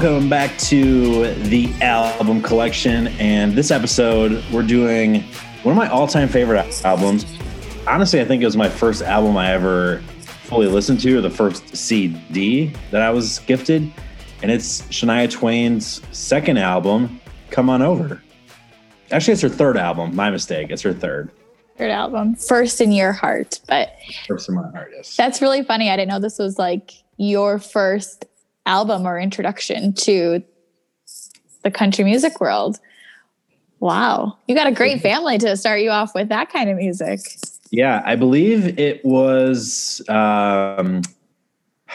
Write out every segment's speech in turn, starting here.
Welcome back to the album collection. And this episode, we're doing one of my all time favorite albums. Honestly, I think it was my first album I ever fully listened to, or the first CD that I was gifted. And it's Shania Twain's second album, Come On Over. Actually, it's her third album. My mistake. It's her third. Third album. First in your heart. But First in my heart, yes. that's really funny. I didn't know this was like your first album or introduction to the country music world. Wow. You got a great family to start you off with that kind of music. Yeah, I believe it was. Um,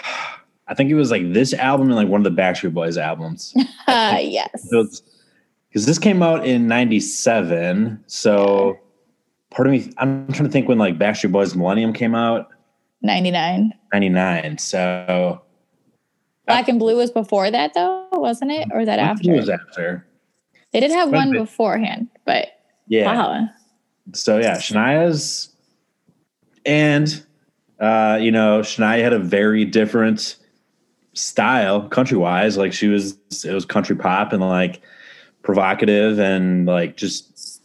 I think it was like this album and like one of the Backstreet Boys albums. Uh, yes. Because this came out in '97, so part of me, I'm trying to think when like Backstreet Boys Millennium came out, 99. '99. So Black and Blue was before that though, wasn't it? Or was that What after? was after. They did have one beforehand, but Yeah. wow. So yeah, Shania's, and uh, you know, Shania had a very different style country wise. Like she was, it was country pop and like provocative and like just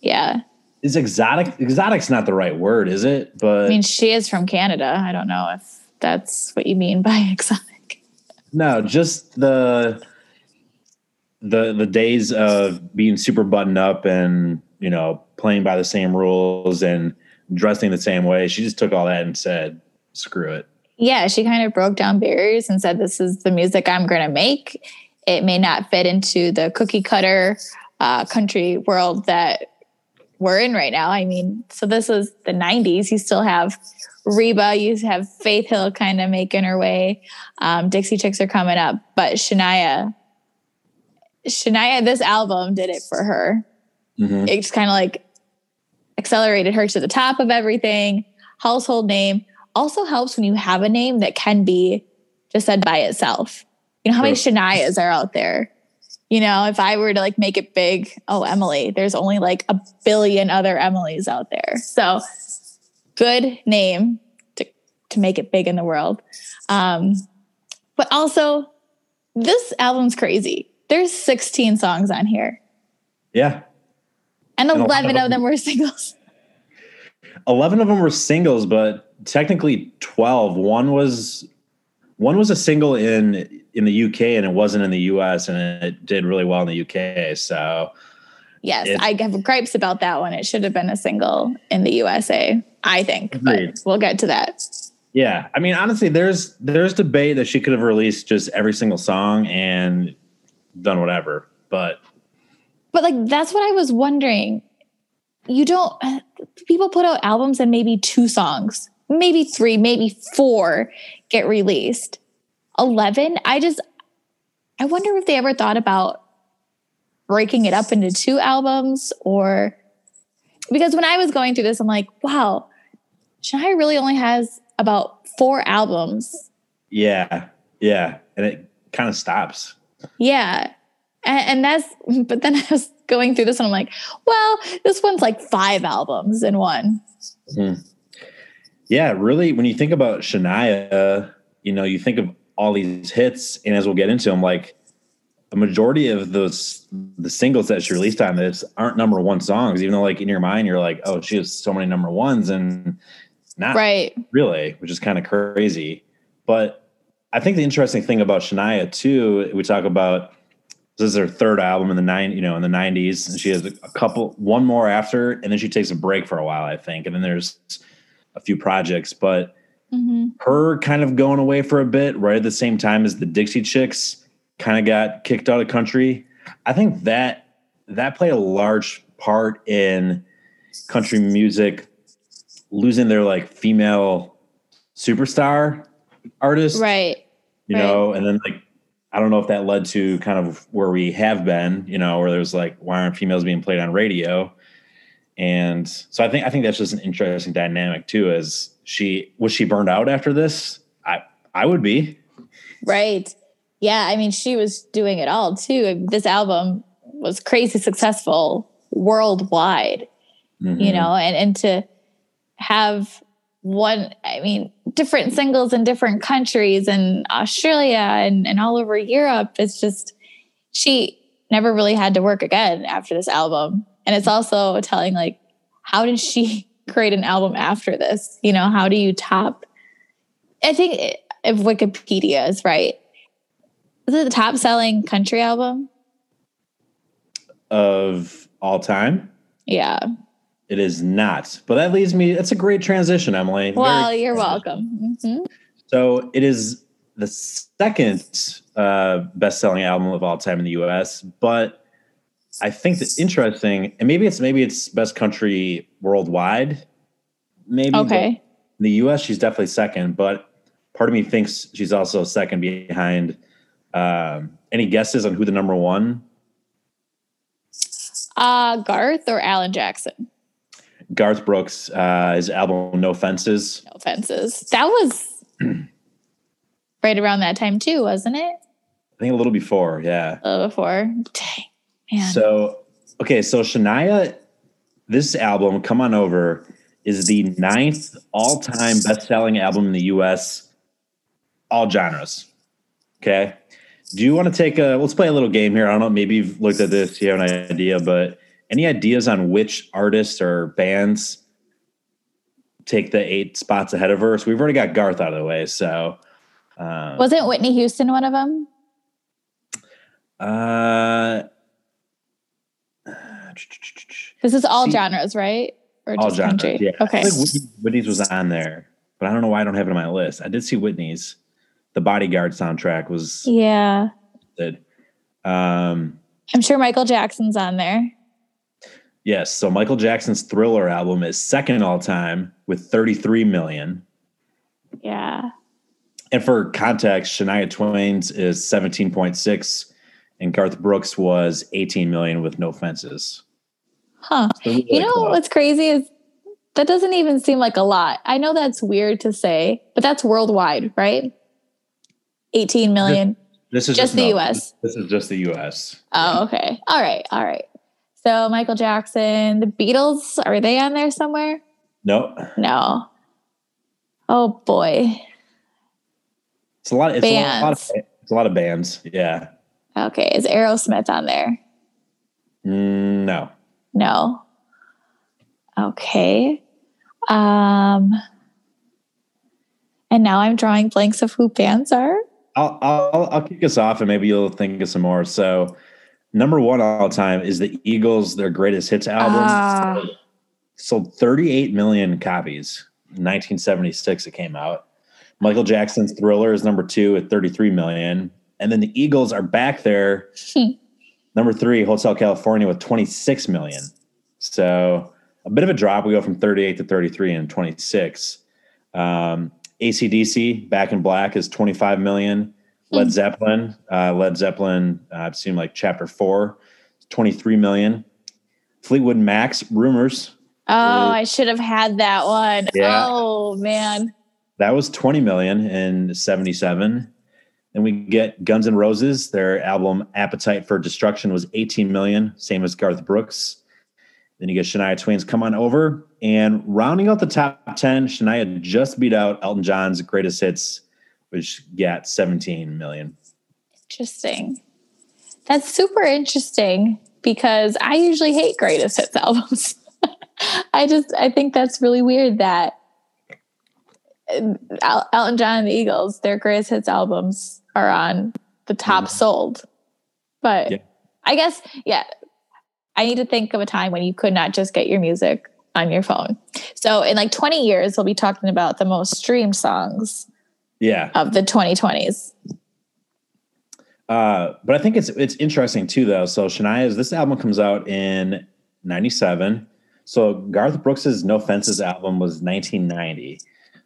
Yeah. is exotic. Exotic's not the right word, is it? But I mean, she is from Canada. I don't know if that's what you mean by exotic. No, just the the the days of being super buttoned up and you know playing by the same rules and dressing the same way. She just took all that and said, "Screw it." Yeah, she kind of broke down barriers and said, This is the music I'm going to make. It may not fit into the cookie cutter uh, country world that we're in right now. I mean, so this is the 90s. You still have Reba, you have Faith Hill kind of making her way. Um, Dixie Chicks are coming up, but Shania, Shania, this album did it for her. Mhm. It just kind of like accelerated her to the top of everything. Household name also helps when you have a name that can be just said by itself. You know how many. Shanias are out there? You know, if I were to like make it big, oh, Emily, there's only like a billion other Emilys out there. So good name to, to make it big in the world. Um, but also, this album's crazy. There's 16 songs on here, Yeah. and And a lot 11 of of them were singles. 11 of them were singles, but technically 12. One was one was a single in in the UK and it wasn't in the US and it did really well in the UK. So, Yes, It- I have gripes about that one. It should have been a single in the USA, I think, Agreed. but we'll get to that. yeah. I mean, honestly, there's there's debate that she could have released just every single song and done whatever. But But like that's what I was wondering. You don't people put out albums and maybe two songs, maybe three, maybe four get released. 11, I just I wonder if they ever thought about breaking it up into two albums or because when I was going through this I'm like, wow, Shania really only has about four albums yeah, yeah. And it kind of stops. Yeah. And, and that's, but then I was going through this and I'm like, well, this one's like five albums in one. Hmm. Yeah, really, when you think about Shania, you know, you think of all these hits, and as we'll get into them, like a majority of those the singles that she released on this aren't number one songs, even though like in your mind you're like, oh, she has so many number ones, and not Right. really, which is kind of crazy. But I think the interesting thing about Shania too, we talk about this is her third album in the nine, you know, in the '90s, and she has a couple, one more after, and then she takes a break for a while, I think, and then there's a few projects, but Mhm. her kind of going away for a bit right at the same time as the Dixie Chicks kind of got kicked out of country. I think that that played a large part in country music losing their like female superstar artist, Right. you know, and then like I don't know if that led to kind of where we have been, you know, where there's like why aren't females being played on radio? And so I think I think that's just an interesting dynamic too. As she was she burned out after this? I I would be. Right. Yeah. I mean, she was doing it all too. This album was crazy successful worldwide, you Mhm. know, and, and to have one, I mean, different singles in different countries and Australia and, and all over Europe. It's just, she never really had to work again after this album. And it's also telling, like, how did she create an album after this? You know, how do you top? I think if Wikipedia is right, is it the top selling country album? Of all time? Yeah. It is not. But that leads me, that's a great transition, Emily. Well, Very you're welcome. Mm-hmm. So it is the second uh, best selling album of all time in the US, but I think that's interesting, and maybe it's maybe it's best country worldwide. Maybe okay. In the US, she's definitely second, but part of me thinks she's also second behind. Um, any guesses on who the number one? Uh, Garth or Alan Jackson? Garth Brooks, uh, his album No Fences. No Fences. That was right around that time too, wasn't it? I think a little before, yeah. A little before. Dang, man. So, okay, so Shania, this album, Come On Over, is the ninth all time best selling album in the US, all genres. Okay. Do you want to take a, let's play a little game here. I don't know, maybe you've looked at this, you have an idea, but any ideas on which artists or bands take the eight spots ahead of her? So we've already got Garth out of the way. So um, wasn't Whitney Houston one of them? Uh, this is all see, genres, right? Or all genres, country? Yeah. Okay. Whitney's was on there, but I don't know why I don't have it on my list. I did see Whitney's. The Bodyguard soundtrack was yeah. Good. Um, I'm sure Michael Jackson's on there. Yes. So Michael Jackson's Thriller album is second all time with 33 million. Yeah. And for context, Shania Twain's is 17.6 and Garth Brooks was 18 million with no fences. Huh. So really you know close. what's crazy is that doesn't even seem like a lot. I know that's weird to say, but that's worldwide, right? 18 million. This, this is just, just the no, US. This is just the US. Oh, okay. All right. All right. So Michael Jackson, the Beatles, are they on there somewhere? No. No. Oh boy. It's a lot. It's bands. a lot of. It's a lot of bands. Yeah. Okay. Is Aerosmith on there? Mm, no. No. Okay. Um. And now I'm drawing blanks of who bands are. I'll, I'll I'll kick us off, and maybe you'll think of some more. So number one all time is the Eagles, their greatest hits album. Uh, sold 38 million copies. 1976 it came out. Michael Jackson's Thriller is number two at 33 million. And then the Eagles are back there. number three, Hotel California with 26 million. So a bit of a drop. We go from 38 to 33 and 26. Um, ACDC, Back in Black is 25 million. Led hmm. Zeppelin, uh, Led Zeppelin, uh, I've seen like chapter four, 23 million. Fleetwood Mac's Rumours. Oh, I should have had that one. Yeah. Oh, man. That was 20 million in 77. Then we get Guns N' Roses. Their album Appetite for Destruction was 18 million, same as Garth Brooks. Then you get Shania Twain's Come On Over. And rounding out the top 10, Shania just beat out Elton John's greatest hits which got 17 million. Interesting. That's super interesting because I usually hate greatest hits albums. I just I think that's really weird that uh, Elton John and the Eagles, their greatest hits albums are on the top mm. sold. But yeah. I guess yeah, I need to think of a time when you could not just get your music on your phone. So in like 20 years, we'll be talking about the most streamed songs yeah of the 2020s uh, but I think it's it's interesting too, though. So Shania's this album comes out in '97. So Garth Brooks's No Fences album was 1990.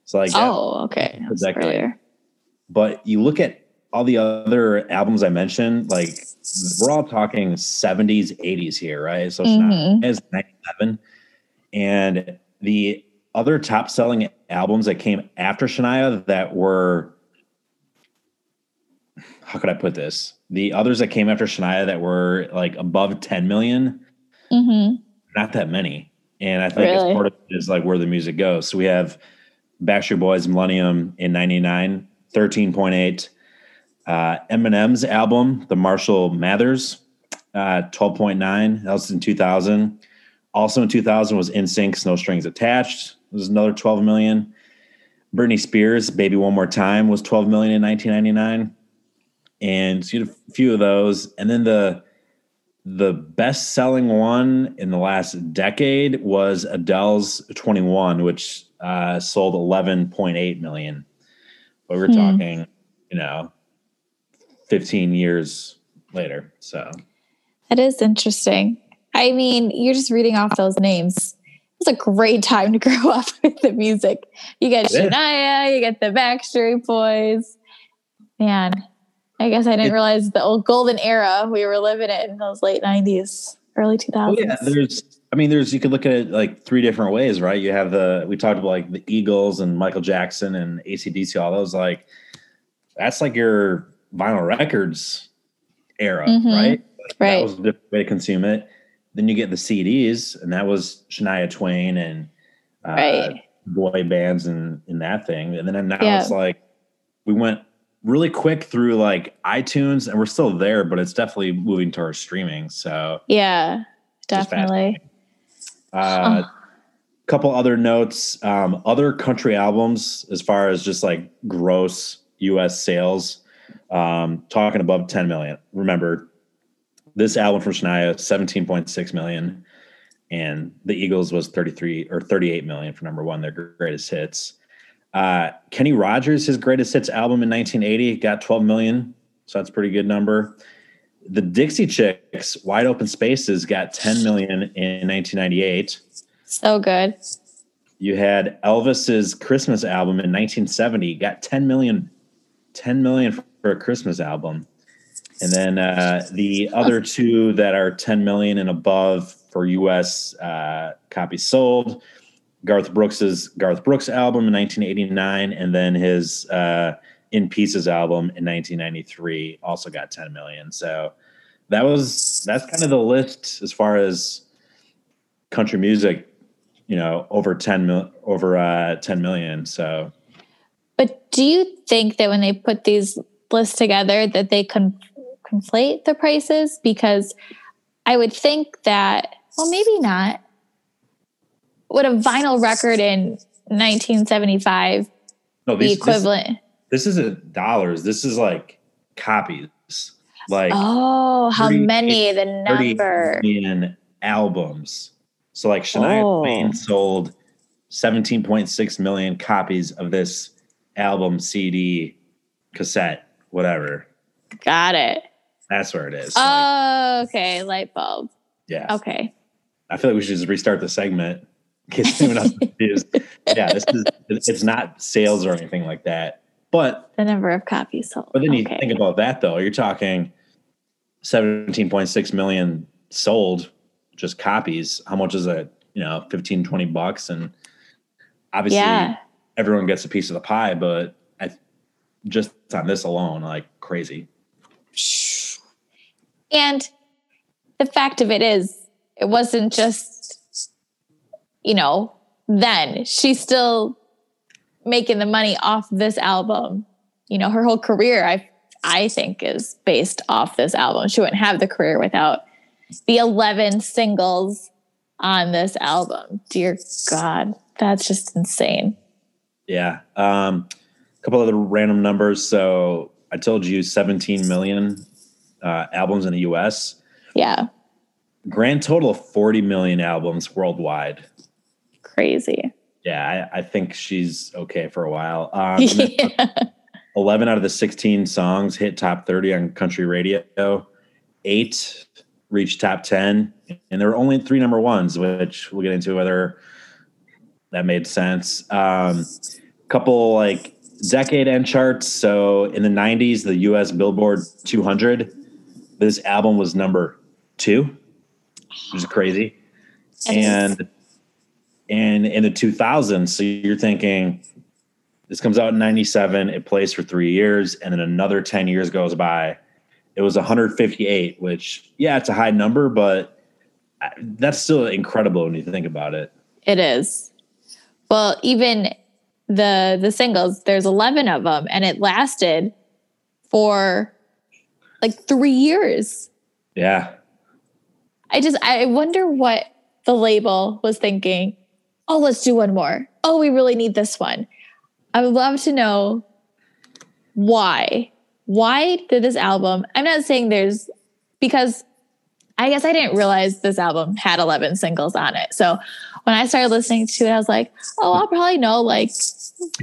So like oh okay, earlier. But you look at all the other albums I mentioned, like we're all talking 70s, 80s here, right? So mm-hmm. Shania is 97, and the other top selling albums that came after Shania that were how could I put this? The others that came after Shania that were like above 10 million, mm-hmm. not that many. And I think really? it's part of it is like where the music goes. So we have Backstreet Boys Millennium in 99, 13.8. Uh, Eminem's album, The Marshall Mathers, uh, 12.9. That was in 2000. Also in 2000 was NSYNC's No Strings Attached. It was another 12 million. Britney Spears, Baby One More Time was 12 million in 1999. And you had a few of those. And then the the best selling one in the last decade was Adele's 21, which uh, sold 11.8 million. But we're hmm. talking, you know, 15 years later. So that is interesting. I mean, you're just reading off those names. It's a great time to grow up with the music. You get Shania, you get the Backstreet Boys. Man, I guess I didn't it, realize the old golden era we were living in those late '90s, early 2000s. yeah, there's. I mean, there's. You could look at it like three different ways, right? You have the. We talked about like the Eagles and Michael Jackson and ACDC, all those. Like, that's like your vinyl records era, mm-hmm. right? Right. That was a different way to consume it. Then you get the CDs, and that was Shania Twain and uh, right. boy bands and in that thing. And then now yeah. it's like we went really quick through like iTunes, and we're still there, but it's definitely moving towards streaming. So yeah, definitely. Uh, oh. Couple other notes: um, other country albums, as far as just like gross U.S. sales, um, talking above 10 million. Remember, this album from Shania, 17.6 million, and the Eagles was 33 or 38 million for number one, their greatest hits. Uh, Kenny Rogers, his greatest hits album in 1980, got 12 million. So that's a pretty good number. The Dixie Chicks, Wide Open Spaces, got 10 million in 1998. So good. You had Elvis's Christmas album in 1970, got 10 million, 10 million for a Christmas album. And then uh, the other two that are 10 million and above for US uh, copies sold Garth Brooks's Garth Brooks album in 1989, and then his uh, In Pieces album in 1993 also got 10 million. So that was that's kind of the list as far as country music. You know, over 10 mil, over uh, 10 million. So, but do you think that when they put these lists together, that they con- conflate the prices? Because I would think that, well, maybe not would a vinyl record in 1975 no, these, be equivalent? This, this isn't dollars. This is like copies. Like oh, how many? The number in albums. So like Shania oh. Twain sold 17.6 million copies of this album, CD, cassette, whatever. Got it. That's where it is. Oh, like, okay. Light bulb. Yeah. Okay. I feel like we should just restart the segment case anyone else confused. yeah, this is it's not sales or anything like that. But the number of copies sold. But then okay. you think about that though, you're talking 17.6 million sold just copies. How much is it? You know, 15, 20 bucks. And obviously yeah. everyone gets a piece of the pie, but I just on this alone, like crazy. And the fact of it is, it wasn't just you know, then she's still making the money off this album. You know, her whole career, I I think, is based off this album. She wouldn't have the career without the 11 singles on this album. Dear God, that's just insane. Yeah. Um, a couple other random numbers. So I told you 17 million uh, albums in the US. Yeah. Grand total of 40 million albums worldwide crazy. Yeah, I, I think she's okay for a while. Um, yeah. 11 out of the 16 songs hit top 30 on country radio. Eight reached top 10. And there were only three number ones, which we'll get into whether that made sense. Um, couple like decade end charts. So in the 90s, the US Billboard 200, this album was number two, which is crazy. And and in the 2000s. So you're thinking this comes out in 97, it plays for three years, and then another 10 years goes by. It was 158, which, yeah, it's a high number, but uh, that's still incredible when you think about it. It is. Well, even the the singles. There's 11 of them, and it lasted for like three years. Yeah. I just I wonder what the label was thinking. Oh, let's do one more. Oh, we really need this one. I would love to know why. Why did this album? I'm not saying there's because I guess I didn't realize this album had 11 singles on it. So when I started listening to it, I was like, oh, I'll probably know like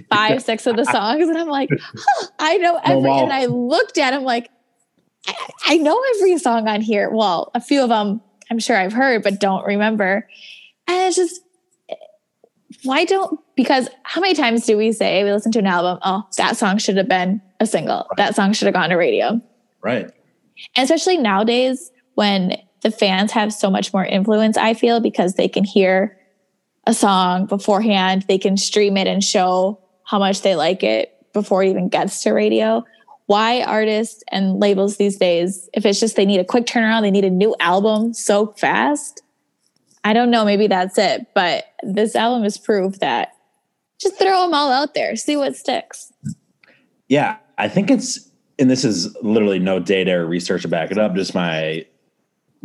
five, six of the songs. And I'm like, huh, I know every. And I looked at him like, I, know every song on here. Well, a few of them I'm sure I've heard, but don't remember. And it's just, why don't, because how many times do we say, we listen to an album, oh, that song should have been a single, that song should have gone to radio. Right. And especially nowadays when the fans have so much more influence, I feel, because they can hear a song beforehand, they can stream it and show how much they like it before it even gets to radio why artists and labels these days, if it's just they need a quick turnaround, they need a new album so fast. I don't know, maybe that's it. But this album is proof that just throw them all out there, see what sticks. Yeah, I think it's, and this is literally no data or research to back it up, just my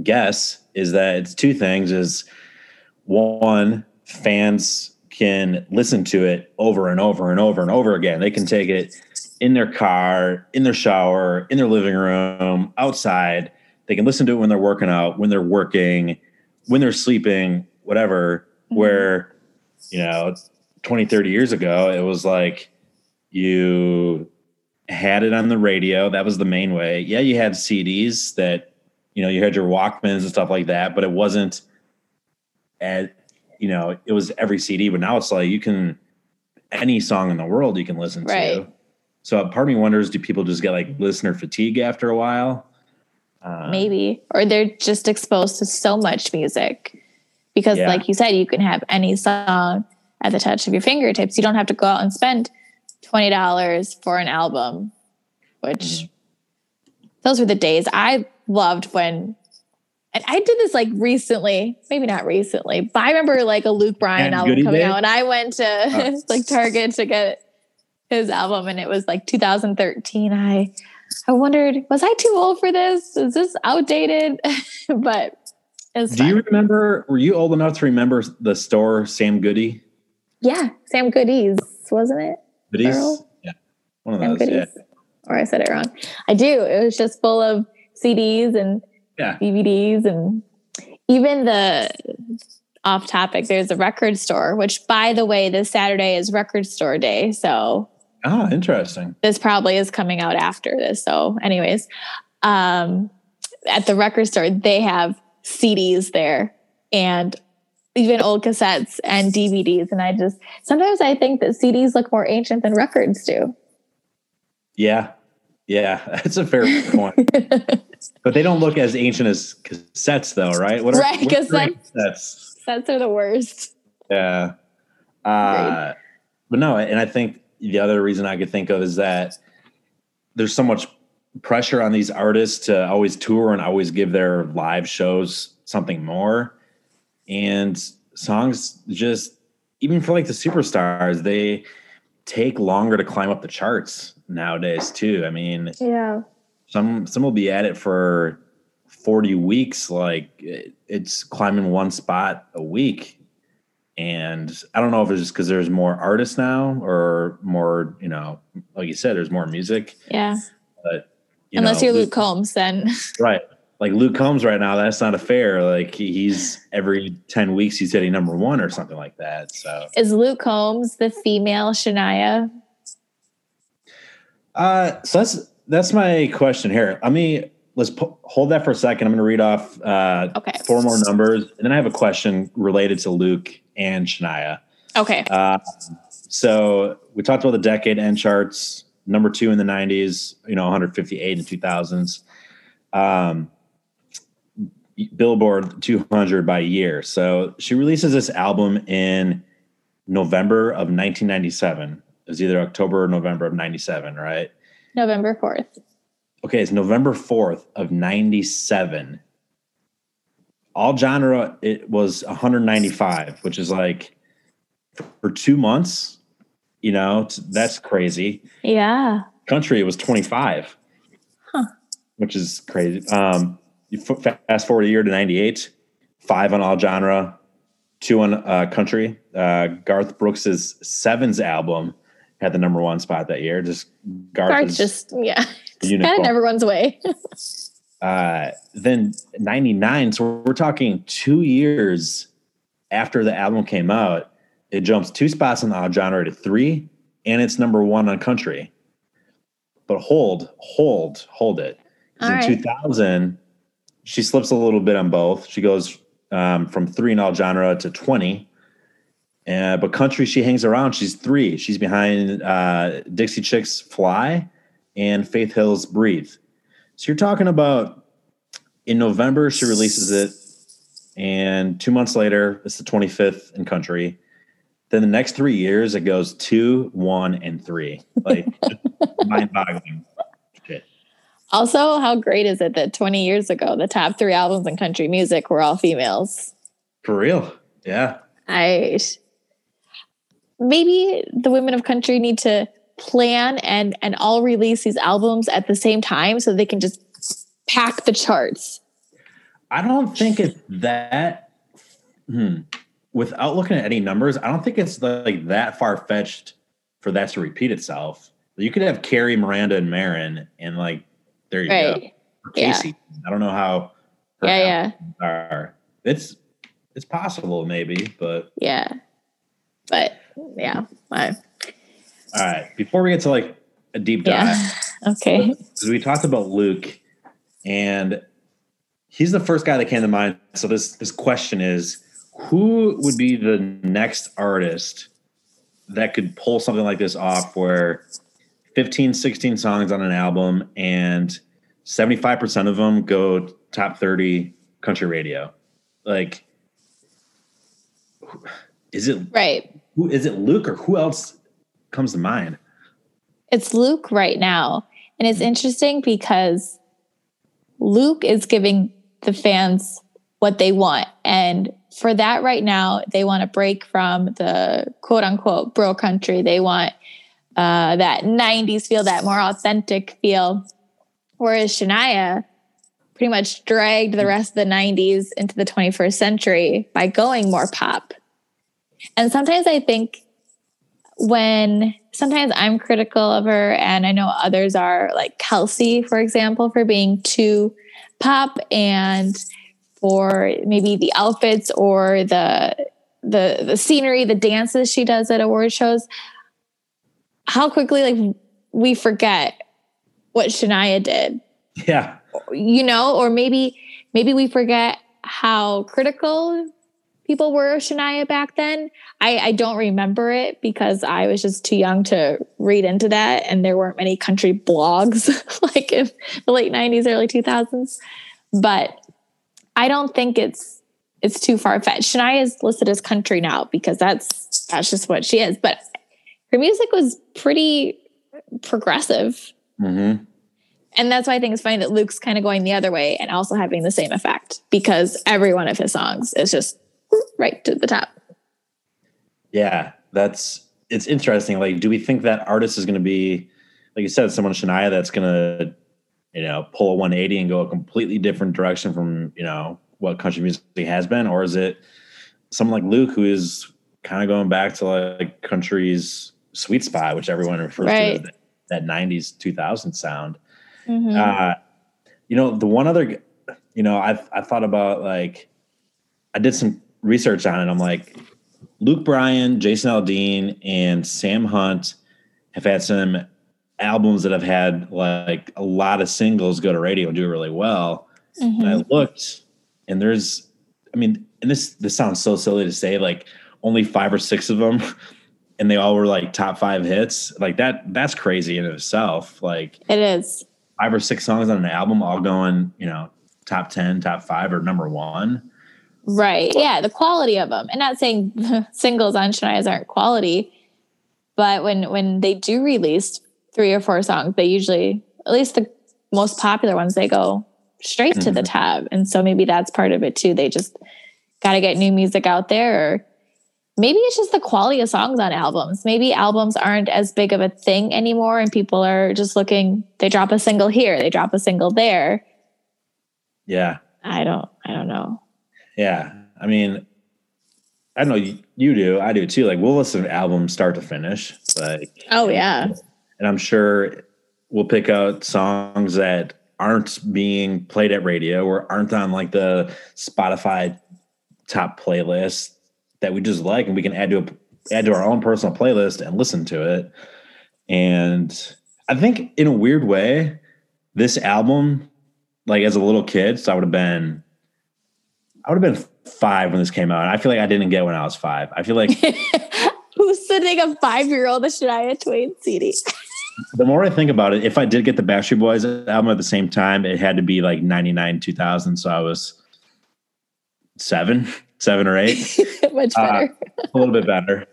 guess is that it's two things is one, fans can listen to it over and over and over and over again. They can take it in their car, in their shower, in their living room, outside. They can listen to it when they're working out, when they're working, when they're sleeping, whatever. Mm-hmm. Where, you know, 20, 30 years ago, it was like you had it on the radio. That was the main way. Yeah, you had CDs that, you know, you had your Walkmans and stuff like that, but it wasn't at, you know, it was every CD. But now it's like you can, any song in the world you can listen right. to. So part of me wonders, do people just get like listener fatigue after a while? Uh, Maybe, or they're just exposed to so much music because, yeah. like you said, you can have any song at the touch of your fingertips. You don't have to go out and spend twenty dollars for an album, which mm-hmm. those were the days I loved when. And I did this like recently, maybe not recently, but I remember like a Luke Bryan and album coming day? out, and I went to oh. like Target to get his album and it was like 2013 i i wondered was i too old for this? Is this outdated? But do fun. you remember were you old enough to remember the store sam goody? Yeah sam goody's wasn't it goodies? Yeah one of sam those goodies. yeah. Or i said it wrong. I do. It was just full of cds and yeah. dvds and even the off topic there's a record store which by the way this saturday is record store day. So Ah, interesting. This probably is coming out after this. So, anyways, um, at the record store, they have CDs there and even old cassettes and DVDs. And I just sometimes I think that CDs look more ancient than records do. Yeah. Yeah. That's a fair point. but they don't look as ancient as cassettes, though, right? What are, right. Cassettes, cassettes are the worst. Yeah. Uh, but no, and I think the other reason I could think of is that there's so much pressure on these artists to always tour and always give their live shows something more. And songs just, even for like the superstars, they take longer to climb up the charts nowadays too. I mean, yeah, some some will be at it for 40 weeks, like it's climbing one spot a week and I don't know if it's just because there's more artists now or more, you know, like you said, there's more music. Yeah. But you unless know, you're Luke, Luke Combs, then right. Like Luke Combs right now, that's not a fair. Like he's every ten weeks he's hitting number one or something like that. So is Luke Combs the female Shania? Uh, so that's that's my question here. Let me let's po- hold that for a second. I'm going to read off uh, okay. four more numbers, and then I have a question related to Luke and Shania. Okay. Uh, so we talked about the decade end charts. Number two in the 90s, you know, 158 in the 2000s. Um, Billboard 200 by year. So she releases this album in November of 1997. It was either October or November of 97, right? November 4th. Okay, it's November 4th of 97 all genre it was 195 which is like for two months You know, that's crazy. Yeah. Country it was 25. Huh. Which is crazy. Um, you fast forward a year to 98, five on all genre, two on uh, country. Uh, Garth Brooks's Sevens album had the number one spot that year. Just Garth, Garth just yeah, kind of never runs away. uh, then '99, so we're talking two years after the album came out. It jumps two spots in the odd genre to three, and it's number one on country. But hold, hold, hold it. in right. 2000, she slips a little bit on both. She goes um, from three in all genre to 20 uh, but country, she hangs around. She's three. She's behind uh, Dixie Chicks Fly and Faith Hill's Breathe. So you're talking about in November, she releases it. And two months later, it's the 25th in country. Then the next three years, it goes two, one, and three. Like mind boggling shit. Also, how great is it that 20 years ago, the top three albums in country music were all females? For real. Yeah. I maybe the women of country need to plan and and all release these albums at the same time so they can just pack the charts. I don't think it's that. Hmm, without looking at any numbers, I don't think it's like that far fetched for that to repeat itself. You could have Carrie, Miranda, and Maren, and like there you right. go. Or Kacey, yeah. I don't know how. Yeah, yeah. Are it's it's possible maybe, but yeah, but yeah. I, All right. Before we get to like a deep dive, yeah. okay. We talked about Luke, and he's the first guy that came to mind. So this this question is, who would be the next artist that could pull something like this off, where 15, 16 songs on an album, and 75% of them go top 30 country radio? Like, is it right? who is it Luke or who else comes to mind? It's Luke right now. And it's interesting because Luke is giving the fans what they want. And for that right now, they want to break from the quote unquote bro country. They want uh, that 90s feel, that more authentic feel. Whereas Shania pretty much dragged the rest of the 90s into the 21st century by going more pop. And sometimes I think when sometimes I'm critical of her, and I know others are, like Kelsey, for example, for being too pop and for maybe the outfits or the the the scenery, the dances she does at award shows. How quickly like we forget what Shania did. Yeah. You know, or maybe maybe we forget how critical people were Shania back then. I, I don't remember it because I was just too young to read into that, and there weren't many country blogs like in the late '90s, early 2000s. But I don't think it's it's too far fetched. Shania is listed as country now because that's that's just what she is. But her music was pretty progressive. Mm-hmm. And that's why I think it's funny that Luke's kind of going the other way and also having the same effect because every one of his songs is just right to the top. Yeah, that's it's interesting. Like, do we think that artist is going to be, like you said, someone Shania that's going to, you know, pull a 180 and go a completely different direction from you know what country music has been, or is it someone like Luke who is kind of going back to like country's sweet spot, which everyone refers right. to as that, 90s 2000 sound. Mm-hmm. Uh, you know, the one other, you know, I've I thought about like I did some research on it, I'm like, Luke Bryan, Jason Aldean, and Sam Hunt have had some albums that have had like a lot of singles go to radio and do really well. Mm-hmm. And I looked, and there's, I mean, and this this sounds so silly to say, like only five or six of them, and they all were like top five hits. Like that, that's crazy in itself. Like it is five or six songs on an album, all going, you know, top ten, top five, or number one. Right. Yeah. The quality of them. And not saying singles on Shania's aren't quality, but when when they do release three or four songs, they usually, at least the most popular ones, they go straight mm-hmm. to the mm-hmm. top. And so maybe that's part of it too. They just got to get new music out there. Or maybe it's just the quality of songs on albums. Maybe albums aren't as big of a thing anymore and people are just looking they drop a single here, they drop a single there. Yeah. I don't I don't know. Yeah. I mean, I know you, you do. I do too. Like we'll listen to albums start to finish. Like Oh yeah. And I'm sure we'll pick out songs that aren't being played at radio or aren't on like the Spotify top playlist that we just like and we can add to a, add to our own personal playlist and listen to it. And I think in a weird way, this album, like as a little kid, so I would have been I would have been five when this came out. And I feel like I didn't get when I was five. I feel like who's sending a five year old a Shania Twain CD? the more I think about it, if I did get the Backstreet Boys album at the same time, it had to be like 99, 2000. So I was seven, seven or eight. Much better. Uh, a little bit better.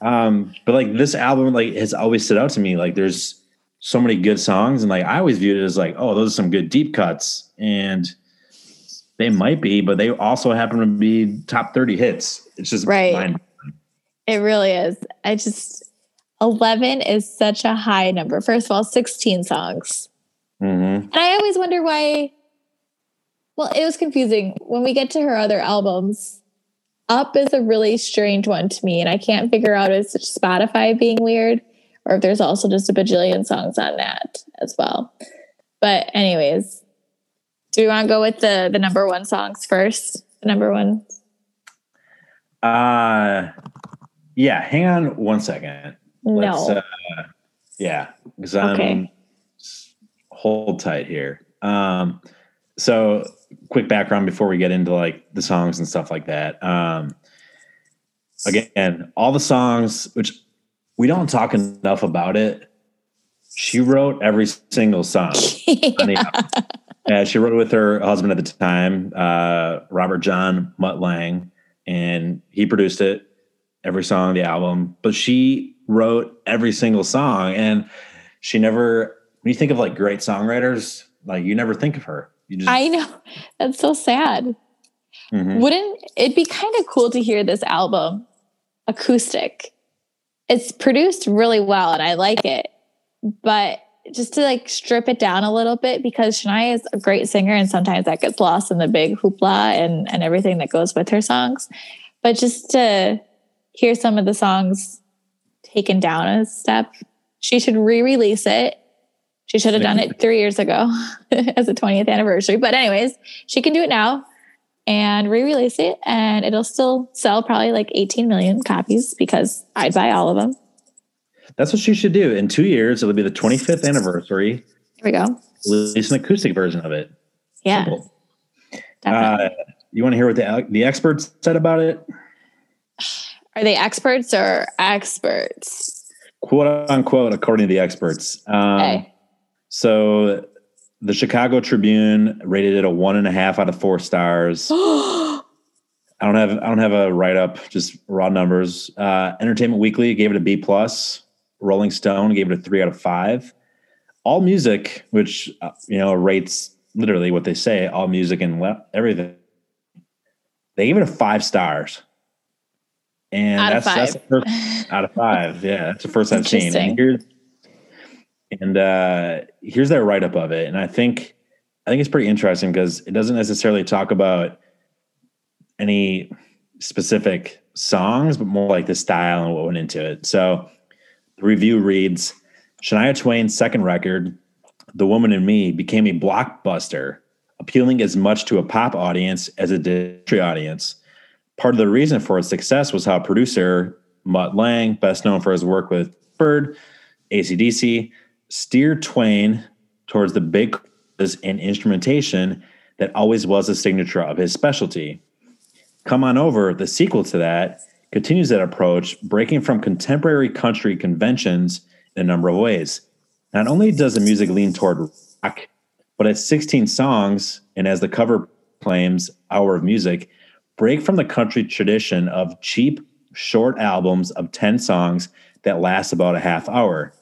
Um, but like this album, like has always stood out to me. Like there's so many good songs. And like, I always viewed it as like, oh, those are some good deep cuts. And they might be, but they also happen to be top 30 hits. It's just right. Mind- it really is. I just, 11 is such a high number. First of all, 16 songs. Mm-hmm. And I always wonder why. Well, it was confusing. When we get to her other albums, Up is a really strange one to me. And I can't figure out if it's Spotify being weird or if there's also just a bajillion songs on that as well. But, anyways, do we want to go with the, the number one songs first? The number one? Uh, yeah, hang on one second. No. Uh, yeah, because I'm Okay. hold tight here. Um, so quick background before we get into like the songs and stuff like that. Um, again, all the songs, which we don't talk enough about it. She wrote every single song. on the album. Uh, she wrote it with her husband at the time, uh, Robert John Mutt Lange, and he produced it, every song on the album. But she wrote every single song, and she never. When you think of like great songwriters, like you never think of her. You just I know. That's so sad. Mhm. Wouldn't it be kind of cool to hear this album acoustic? It's produced really well and I like it. But just to like strip it down a little bit because Shania is a great singer and sometimes that gets lost in the big hoopla and, and everything that goes with her songs. But just to hear some of the songs taken down a step, she should re-release it. She should have done it three years ago as a 20th anniversary. But anyways, she can do it now and re-release it and it'll still sell probably like 18 million copies because I'd buy all of them. That's what she should do. In two years, it'll be the 25th anniversary. There we go. Release an acoustic version of it. Yeah. Simple. Uh, you want to hear what the the experts said about it? Are they experts or experts? Quote unquote, according to the experts. Um, Okay. So the Chicago Tribune rated it a one and a half out of four stars. I don't have I don't have a write up, just raw numbers. Uh, Entertainment Weekly gave it a B plus. Rolling Stone gave it a three out of five. All Music, which uh, you know rates literally what they say, all music and le- everything, they gave it a five stars. And Out of that's that's the first out of five. Yeah, that's the first I've seen. And here's and uh, here's their write up of it, and I think I think it's pretty interesting because it doesn't necessarily talk about any specific songs, but more like the style and what went into it. So the review reads Shania Twain's second record, The Woman in Me, became a blockbuster, appealing as much to a pop audience as a country audience. Part of the reason for its success was how producer Mutt Lange, best known for his work with Bird, ACDC, steered Twain towards the big and instrumentation that always was a signature of his specialty. Come On Over, the sequel to that, continues that approach, breaking from contemporary country conventions in a number of ways. Not only does the music lean toward rock, but its 16 songs, and as the cover claims, Hour of Music, break from the country tradition of cheap, short albums of 10 songs that last about a half hour.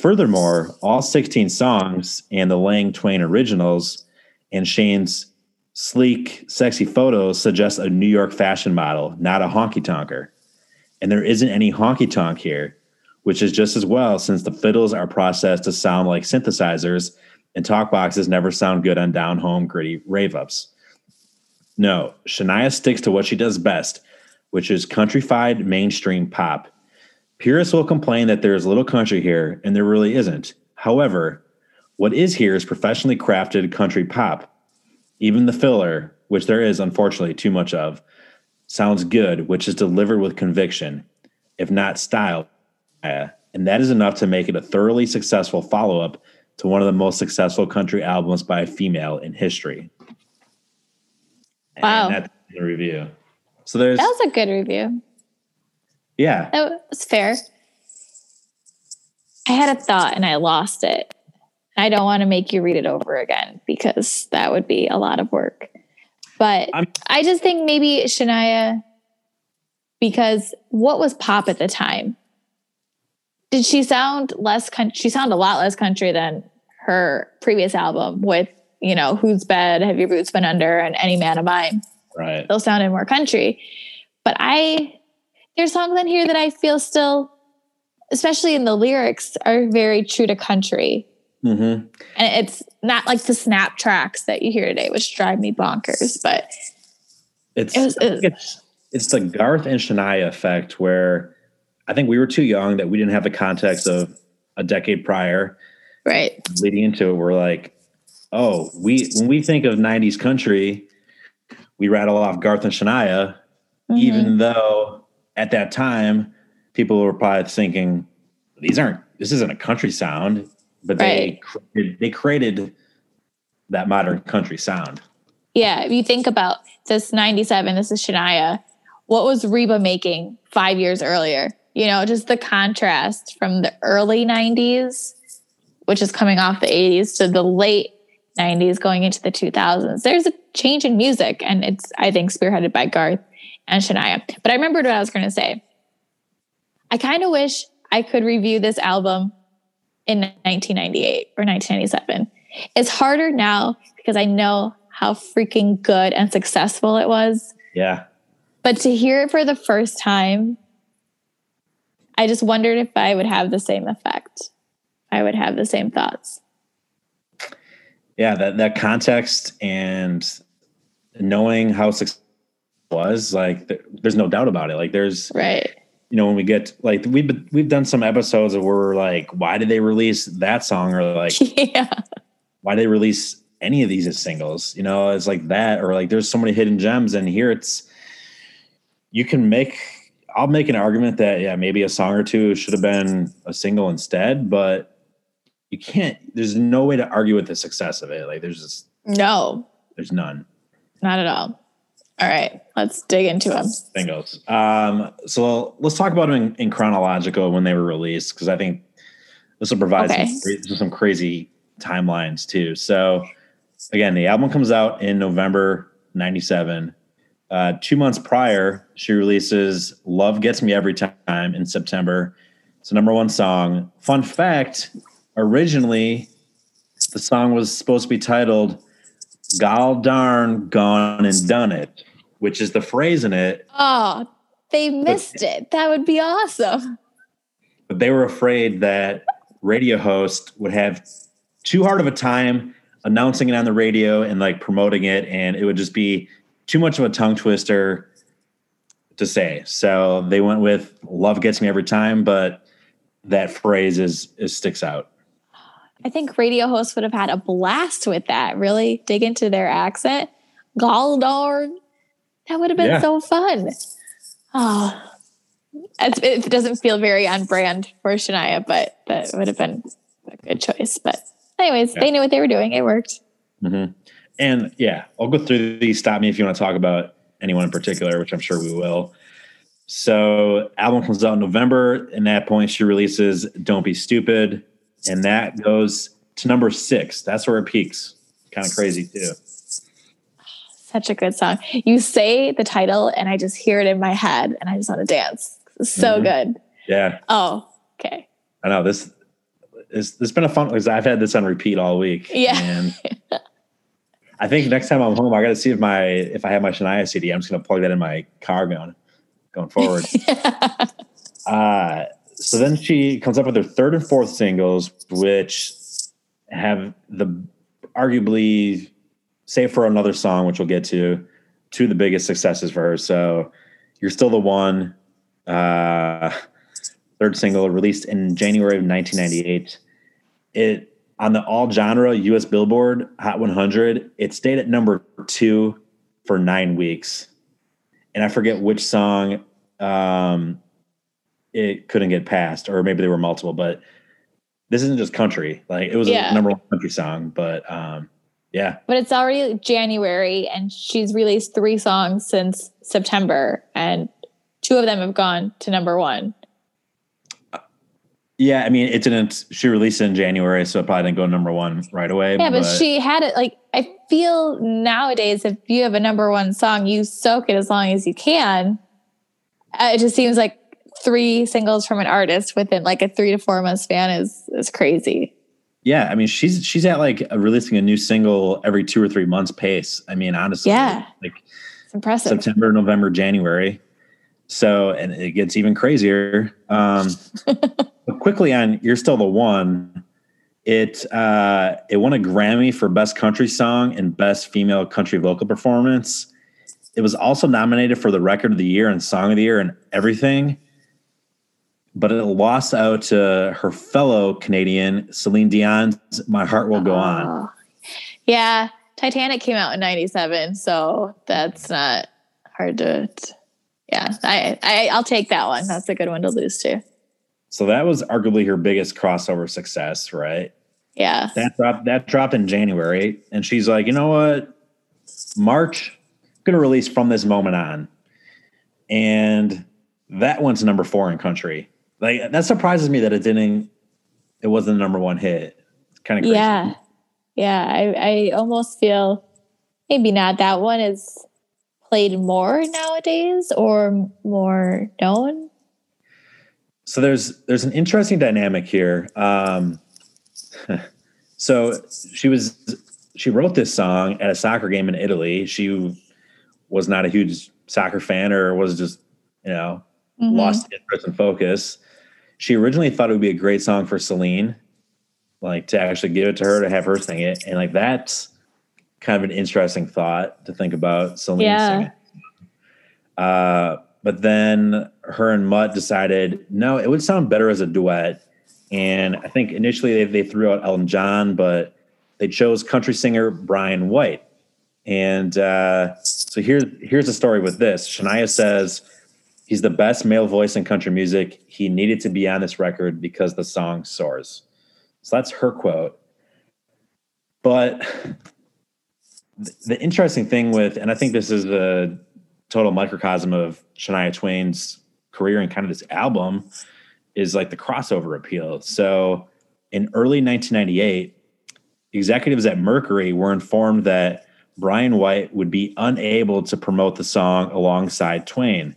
Furthermore, all 16 songs and the Lange Twain originals and Shane's sleek, sexy photos suggest a New York fashion model, not a honky tonker. And there isn't any honky tonk here, which is just as well since the fiddles are processed to sound like synthesizers and talk boxes never sound good on down home gritty rave ups. No, Shania sticks to what she does best, which is countrified mainstream pop. Purists will complain that there is little country here, and there really isn't. However, what is here is professionally crafted country pop. Even the filler, which there is unfortunately too much of, sounds good, which is delivered with conviction, if not style. Uh, and that is enough to make it a thoroughly successful follow up to one of the most successful country albums by a female in history. Wow. And that's the review. So there's, That was a good review. yeah. That was fair. I had a thought and I lost it. I don't want to make you read it over again because that would be a lot of work. But I'm- I just think maybe Shania, because what was pop at the time? Did she sound less country? She sounded a lot less country than her previous album with, you know, Whose Bed, Have Your Boots Been Under, and Any Man of Mine Right. those sounded more country. But I, there's songs in here that I feel still, especially in the lyrics, are very true to country. Mm-hmm. And it's not like the snap tracks that you hear today, which drive me bonkers. But It's, It was- I think it's it's the Garth and Shania effect where I think we were too young that we didn't have the context of a decade prior right, leading into it. We're like, oh, we when we think of '90s country, we rattle off Garth and Shania, Mhm. even though at that time people were probably thinking these aren't this isn't a country sound, but they created, they created that modern country sound. yeah. If you think about this '97, this is Shania. What was Reba making five years earlier? You know, just the contrast from the early '90s, which is coming off the '80s, to the late 90s going into the 2000s. There's a change in music, and it's, I think, spearheaded by Garth and Shania. But I remembered what I was going to say. I kind of wish I could review this album in 1998 or 1997. It's harder now because I know how freaking good and successful it was. Yeah. But to hear it for the first time, I just wondered if I would have the same effect. I would have the same thoughts. yeah that that context and knowing how successful it was like th- there's no doubt about it like there's Right. You know when we get like we've been- we've done some episodes where we're like why did they release that song? Or like yeah. why did they release any of these as singles? You know it's like that or like there's so many hidden gems and here it's you can make i'll make an argument that yeah maybe a song or two should have been a single instead but you can't there's no way to argue with the success of it. Like there's just No, there's none. Not at all. All right, let's dig into them. Bingos. Um, so let's talk about them in, in chronological when they were released because I think this will provide Okay. some, some crazy timelines too. So again, the album comes out in November '97. Uh, two months prior, she releases "Love Gets Me Every Time" in September. It's a number one song. Fun fact: originally, the song was supposed to be titled "Gol Darn Gone and Done It," which is the phrase in it Oh, they missed it. That would be awesome. but they were afraid that radio hosts would have too hard of a time announcing it on the radio and like promoting it and it would just be too much of a tongue twister to say so they went with love gets me every time but that phrase is, is sticks out I think radio hosts would have had a blast with that. Really dig into their accent. Galdorn. That would have been Yeah. so fun. Oh, it doesn't feel very on brand for Shania, but that would have been a good choice. But, anyways, Yeah. they knew what they were doing. It worked. Mhm. and yeah i'll go through these stop me if you want to talk about anyone in particular which i'm sure we will so album comes out in november and that point she releases don't be stupid and that goes to number six that's where it peaks kind of crazy too Such a good song. You say the title, and I just hear it in my head, and I just want to dance. So Mhm. good. yeah Oh, okay. i know this is this has been a fun because i've had this on repeat all week Yeah. and i think next time i'm home i gotta see if my if i have my shania cd i'm just gonna plug that in my car going going forward. uh, so then she comes up with her third and fourth singles, which have the arguably, save for another song, which we'll get to, two of the biggest successes for her. So you're still the one. Uh, third single released in January of 1998. It on the all genre US Billboard Hot 100. It stayed at number two for nine weeks, and I forget which song um, it couldn't get past, or maybe there were multiple. But this isn't just country; like it was Yeah. a number one country song. But um, yeah, But it's already January and she's released three songs since September and two of them have gone to number one. yeah. I mean, it didn't. She released it in January, so it probably didn't go number one right away. Yeah, but, she had it like I feel nowadays if you have a number one song, you soak it as long as you can. Uh, it just seems like three singles from an artist within like a three to four month span is is crazy. Yeah. I mean, she's she's at like a, releasing a new single every two or three months pace. I mean, honestly, Yeah. like It's impressive. September, November, January. So, and it gets even crazier. Um, but quickly on, you're still the one. It uh, it won a Grammy for Best Country Song and Best Female Country Vocal Performance. It was also nominated for the Record of the Year and Song of the Year and everything. But it lost out to her fellow Canadian Celine Dion's "My Heart Will Go On." Oh. Yeah, Titanic came out in '97, so that's not hard to. Yeah, I, I I'll take that one. That's a good one to lose to. So that was arguably her biggest crossover success, right? Yeah, That dropped that dropped in January, and she's like, you know what, March, I'm gonna release from this moment on, and that to number four in country. Like that surprises me that it didn't. It wasn't the number one hit. It's kind of crazy. yeah, yeah. I I almost feel maybe not that one is played more nowadays or more known. So there's there's an interesting dynamic here. Um, so she was she wrote this song at a soccer game in Italy. She was not a huge soccer fan, or was just you know Mhm. lost interest and focus. She originally thought it would be a great song for Celine, like to actually give it to her to have her sing it, and like that's kind of an interesting thought to think about Celine Yeah. singing. Uh, but then her and Mutt decided no, it would sound better as a duet. And I think initially they, they threw out Elton John, but they chose country singer Brian White. And uh, so here's here's the story with this. Shania says he's the best male voice in country music. He needed to be on this record because the song soars. So that's her quote. But the interesting thing with, and I think this is a total microcosm of Shania Twain's career and kind of this album, is like the crossover appeal. So in early 1998, executives at Mercury were informed that Brian White would be unable to promote the song alongside Twain.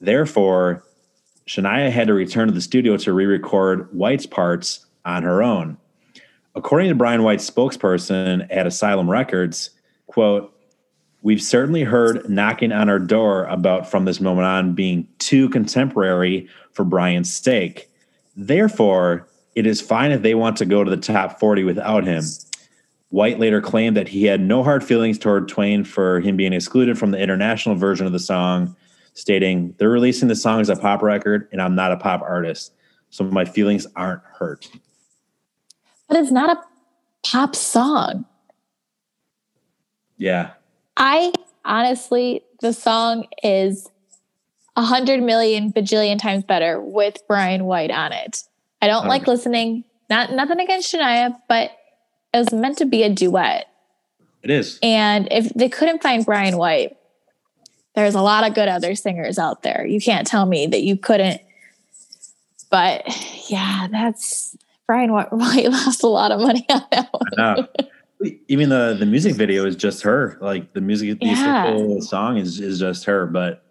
Therefore, Shania had to return to the studio to re record White's parts on her own. According to Brian White's spokesperson at Asylum Records, quote, We've certainly heard knocking on our door about from this moment on being too contemporary for Brian's sake. Therefore, it is fine if they want to go to the top 40 without him. White later claimed that he had no hard feelings toward Twain for him being excluded from the international version of the song, stating, They're releasing the song as a pop record, and I'm not a pop artist, so my feelings aren't hurt. But it's not a pop song. Yeah. I honestly, the song is a hundred million bajillion times better with Brian White on it. I don't like listening. Not nothing against Shania, but it was meant to be a duet. It is. And if they couldn't find Brian White, there's a lot of good other singers out there. You can't tell me that you couldn't. But yeah, that's Brian White lost a lot of money on that one. Even the the music video is just her. Like the music, the Yeah. song is is just her. But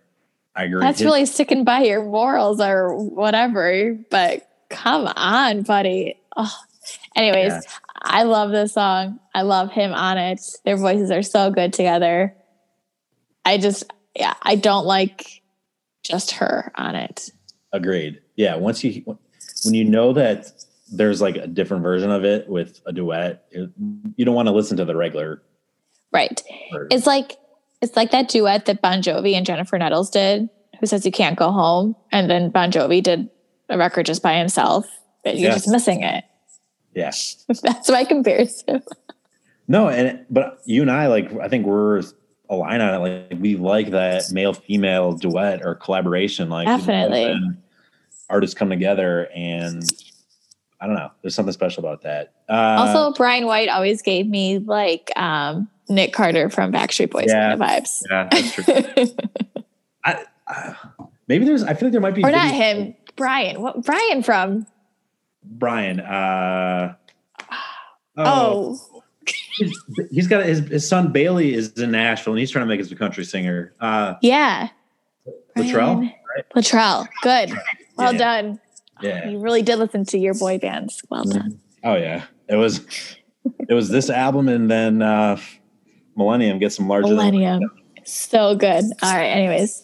I agree. That's His- really sticking by your morals or whatever. But come on, buddy. Oh. Anyways, Yeah. I love this song. I love him on it. Their voices are so good together. I just, yeah, I don't like just her on it. Agreed. Yeah. Once you when you know that there's like a different version of it with a duet, it, you don't want to listen to the regular. Right. It's like it's like that duet that Bon Jovi and Jennifer Nettles did, who says you can't go home, and then Bon Jovi did a record just by himself. But you're yes. just missing it. Yeah. That's my comparison. no, and but you and I like I think we're aligned on it. Like we like that male female duet or collaboration. Like definitely artists come together and I don't know. There's something special about that. Uh, also, Brian White always gave me like um, Nick Carter from Backstreet Boys yeah, kind of vibes. Yeah, that's true. I, uh, maybe there's. I feel like there might be. Or not him. Brian. What? Brian from? Brian. Uh, oh. oh. He's, got his, his son Baylee is in Nashville and he's trying to make us a country singer. Uh, yeah. Littrell. Right? Littrell. Good. Well yeah. done. Yeah. You really did listen to your boy bands. Well done. Oh yeah. It was it was this album and then uh Millennium get some larger Millennium. So good. All right. Anyways.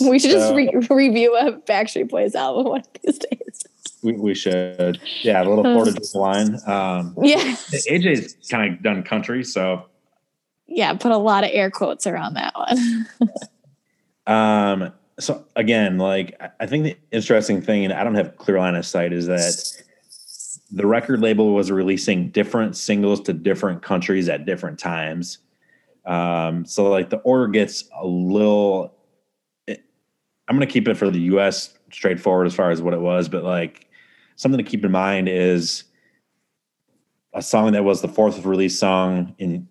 We should just re- review a Backstreet Boys album one of these days. We, we should. Yeah, a little Florida line. Um Yeah. AJ's kind of done country, so yeah, put a lot of air quotes around that one. um so again, like I think the interesting thing, and I don't have clear line of sight, is that the record label was releasing different singles to different countries at different times. Um, so like the order gets a little. It, I'm going to keep it for the U.S. straightforward as far as what it was, but like something to keep in mind is a song that was the fourth release song in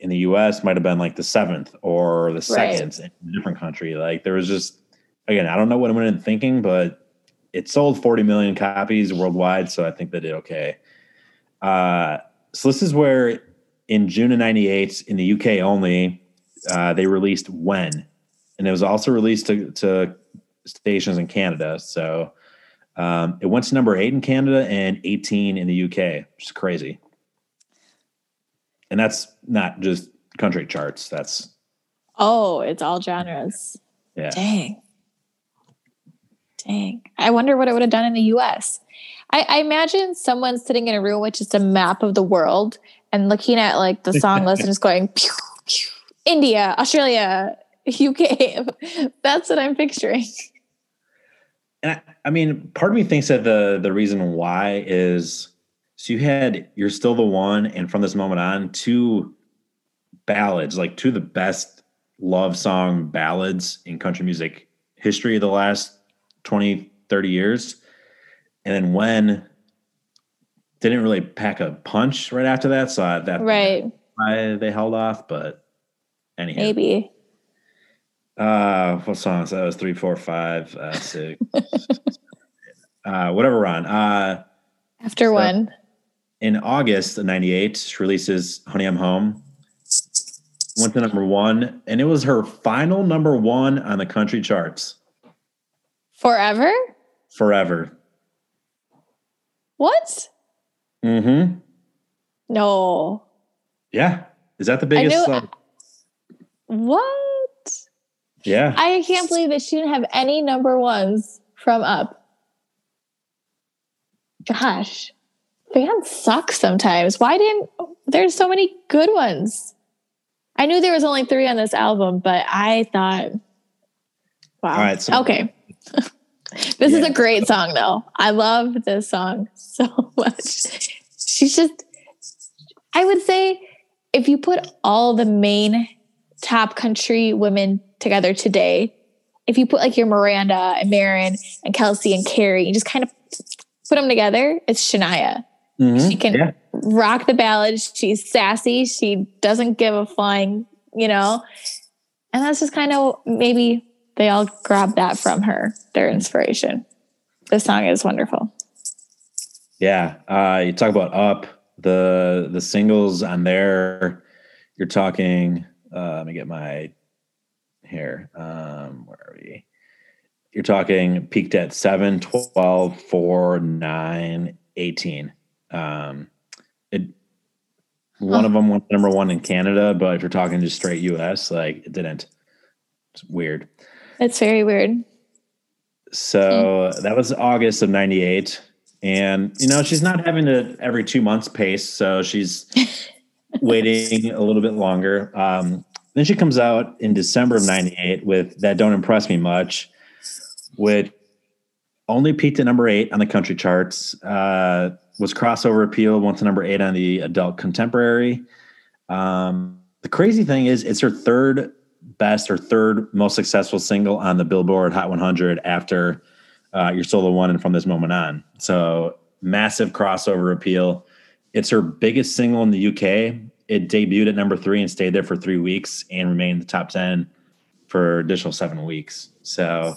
in the U.S. might have been like the seventh or the second right. in a different country. Like there was just again, I don't know what I went in thinking, but it sold 40 million copies worldwide, so I think they did okay. Uh, so this is where in June of '98 in the UK only, uh, they released "When," and it was also released to, to stations in Canada. So um, it went to number eight in Canada and 18 in the UK, which is crazy. And that's not just country charts. That's oh, it's all genres. Yeah. Dang. Dang. I wonder what it would have done in the US. I, I imagine someone sitting in a room with just a map of the world and looking at like the song list and just going pew, pew, India, Australia, UK. That's what I'm picturing. And I, I, mean, part of me thinks that the the reason why is so you had "You're Still the One" and from this moment on, two ballads, like two of the best love song ballads in country music history of the last 20, 30 years. And then when didn't really pack a punch right after that, so that right why they held off. But anyhow, maybe. Uh, what songs? That was three, four, five, uh, six, uh, whatever. Ron. Uh, after so one in August of '98, she releases "Honey I'm Home." Went to number one, and it was her final number one on the country charts. Forever? Forever. What? Mm-hmm. No. Yeah. Is that the biggest? Uh, what? Yeah. I can't believe that she didn't have any number ones from up. Gosh, fans suck sometimes. Why didn't there's so many good ones? I knew there was only three on this album, but I thought, wow. All right. So okay this yeah. is a great song though. I love this song so much. She's just I would say if you put all the main top country women together today, if you put like your Miranda and Maren and Kelsey and Carrie, you just kind of put them together, it's Shania. Mm-hmm. She can yeah. rock the ballad. She's sassy. She doesn't give a flying, you know. And that's just kind of maybe they all grab that from her, their inspiration. This song is wonderful. Yeah. Uh, you talk about up the the singles on there. You're talking. Uh, let me get my here. Um, where are we? You're talking peaked at 7, 12, 4, 9, 18. Um, it, one huh. of them went number one in Canada, but if you're talking just straight US, like it didn't. It's weird. It's very weird. So that was August of 98. And, you know, she's not having to every two months pace. So she's waiting a little bit longer. Um, then she comes out in December of 98 with That Don't Impress Me Much, which only peaked at number eight on the country charts, uh, was crossover appeal, went to number eight on the adult contemporary. Um, the crazy thing is, it's her third best or third most successful single on the Billboard Hot 100 after uh, You're Still the One and From This Moment On. So massive crossover appeal. It's her biggest single in the UK. It debuted at number three and stayed there for three weeks and remained in the top 10 for additional seven weeks. So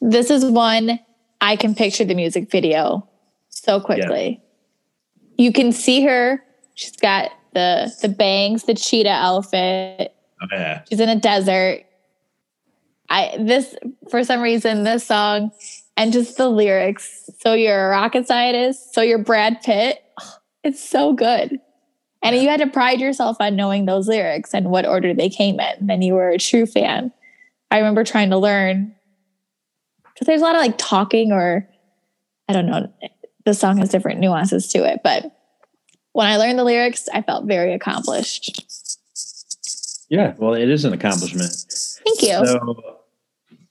this is one I can picture the music video so quickly. Yeah. You can see her. She's got the the bangs, the cheetah outfit. Oh, yeah. She's in a desert. I this for some reason this song and just the lyrics. So you're a rocket scientist. So you're Brad Pitt. It's so good. And you had to pride yourself on knowing those lyrics and what order they came in. Then you were a true fan. I remember trying to learn because there's a lot of like talking or I don't know. The song has different nuances to it, but when I learned the lyrics, I felt very accomplished. Yeah, well, it is an accomplishment. Thank you. So,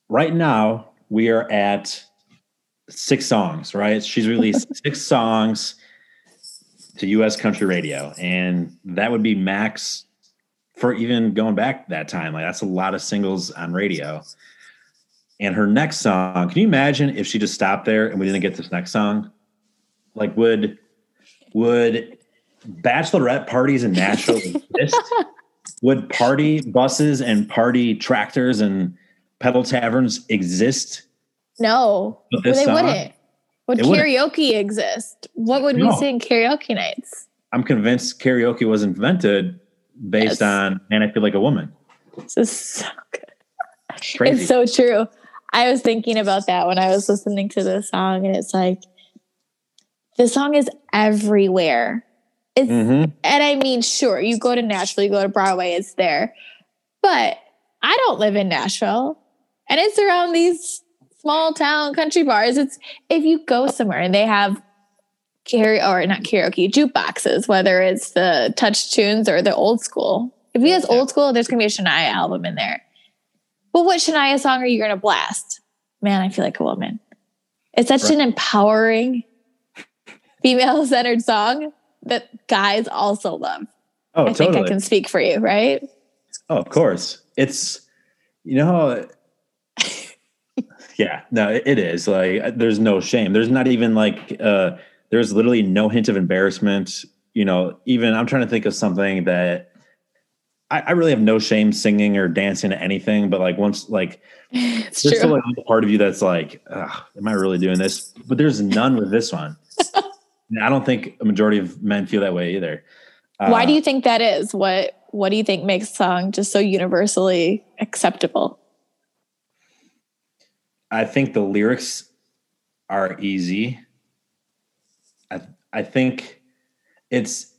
right now we are at six songs. Right, she's released six songs to U.S. country radio, and that would be max for even going back that time. Like that's a lot of singles on radio. And her next song, can you imagine if she just stopped there and we didn't get this next song? Like, would would bachelorette parties in Nashville exist? would party buses and party tractors and pedal taverns exist? No, they song? wouldn't. Would karaoke exist? What would no. we sing karaoke nights? I'm convinced karaoke was invented based yes. on "Man, I Feel Like a Woman." This is so good. Crazy. It's so true. I was thinking about that when I was listening to the song, and it's like the song is everywhere. It's, mm-hmm. and I mean, sure, you go to Nashville, you go to Broadway, it's there. But I don't live in Nashville, and it's around these small town country bars. It's if you go somewhere and they have karaoke or not karaoke jukeboxes, whether it's the touch tunes or the old school. If he has old school, there's gonna be a Shania album in there. But what Shania song are you to blast? Man, I feel like a woman. It's such right. an empowering, female centered song that guys also love. Oh, I totally. think I can speak for you, right? Oh, of course. It's, you know, yeah, no, it is like there's no shame. There's not even like, uh, there's literally no hint of embarrassment. You know, even I'm trying to think of something that I, I, really have no shame singing or dancing to anything, but like once like it's there's still like a part of you that's like, am I really doing this? But there's none with this one. I don't think a majority of men feel that way either. Uh, Why do you think that is? What What do you think makes song just so universally acceptable? I think the lyrics are easy. I I think it's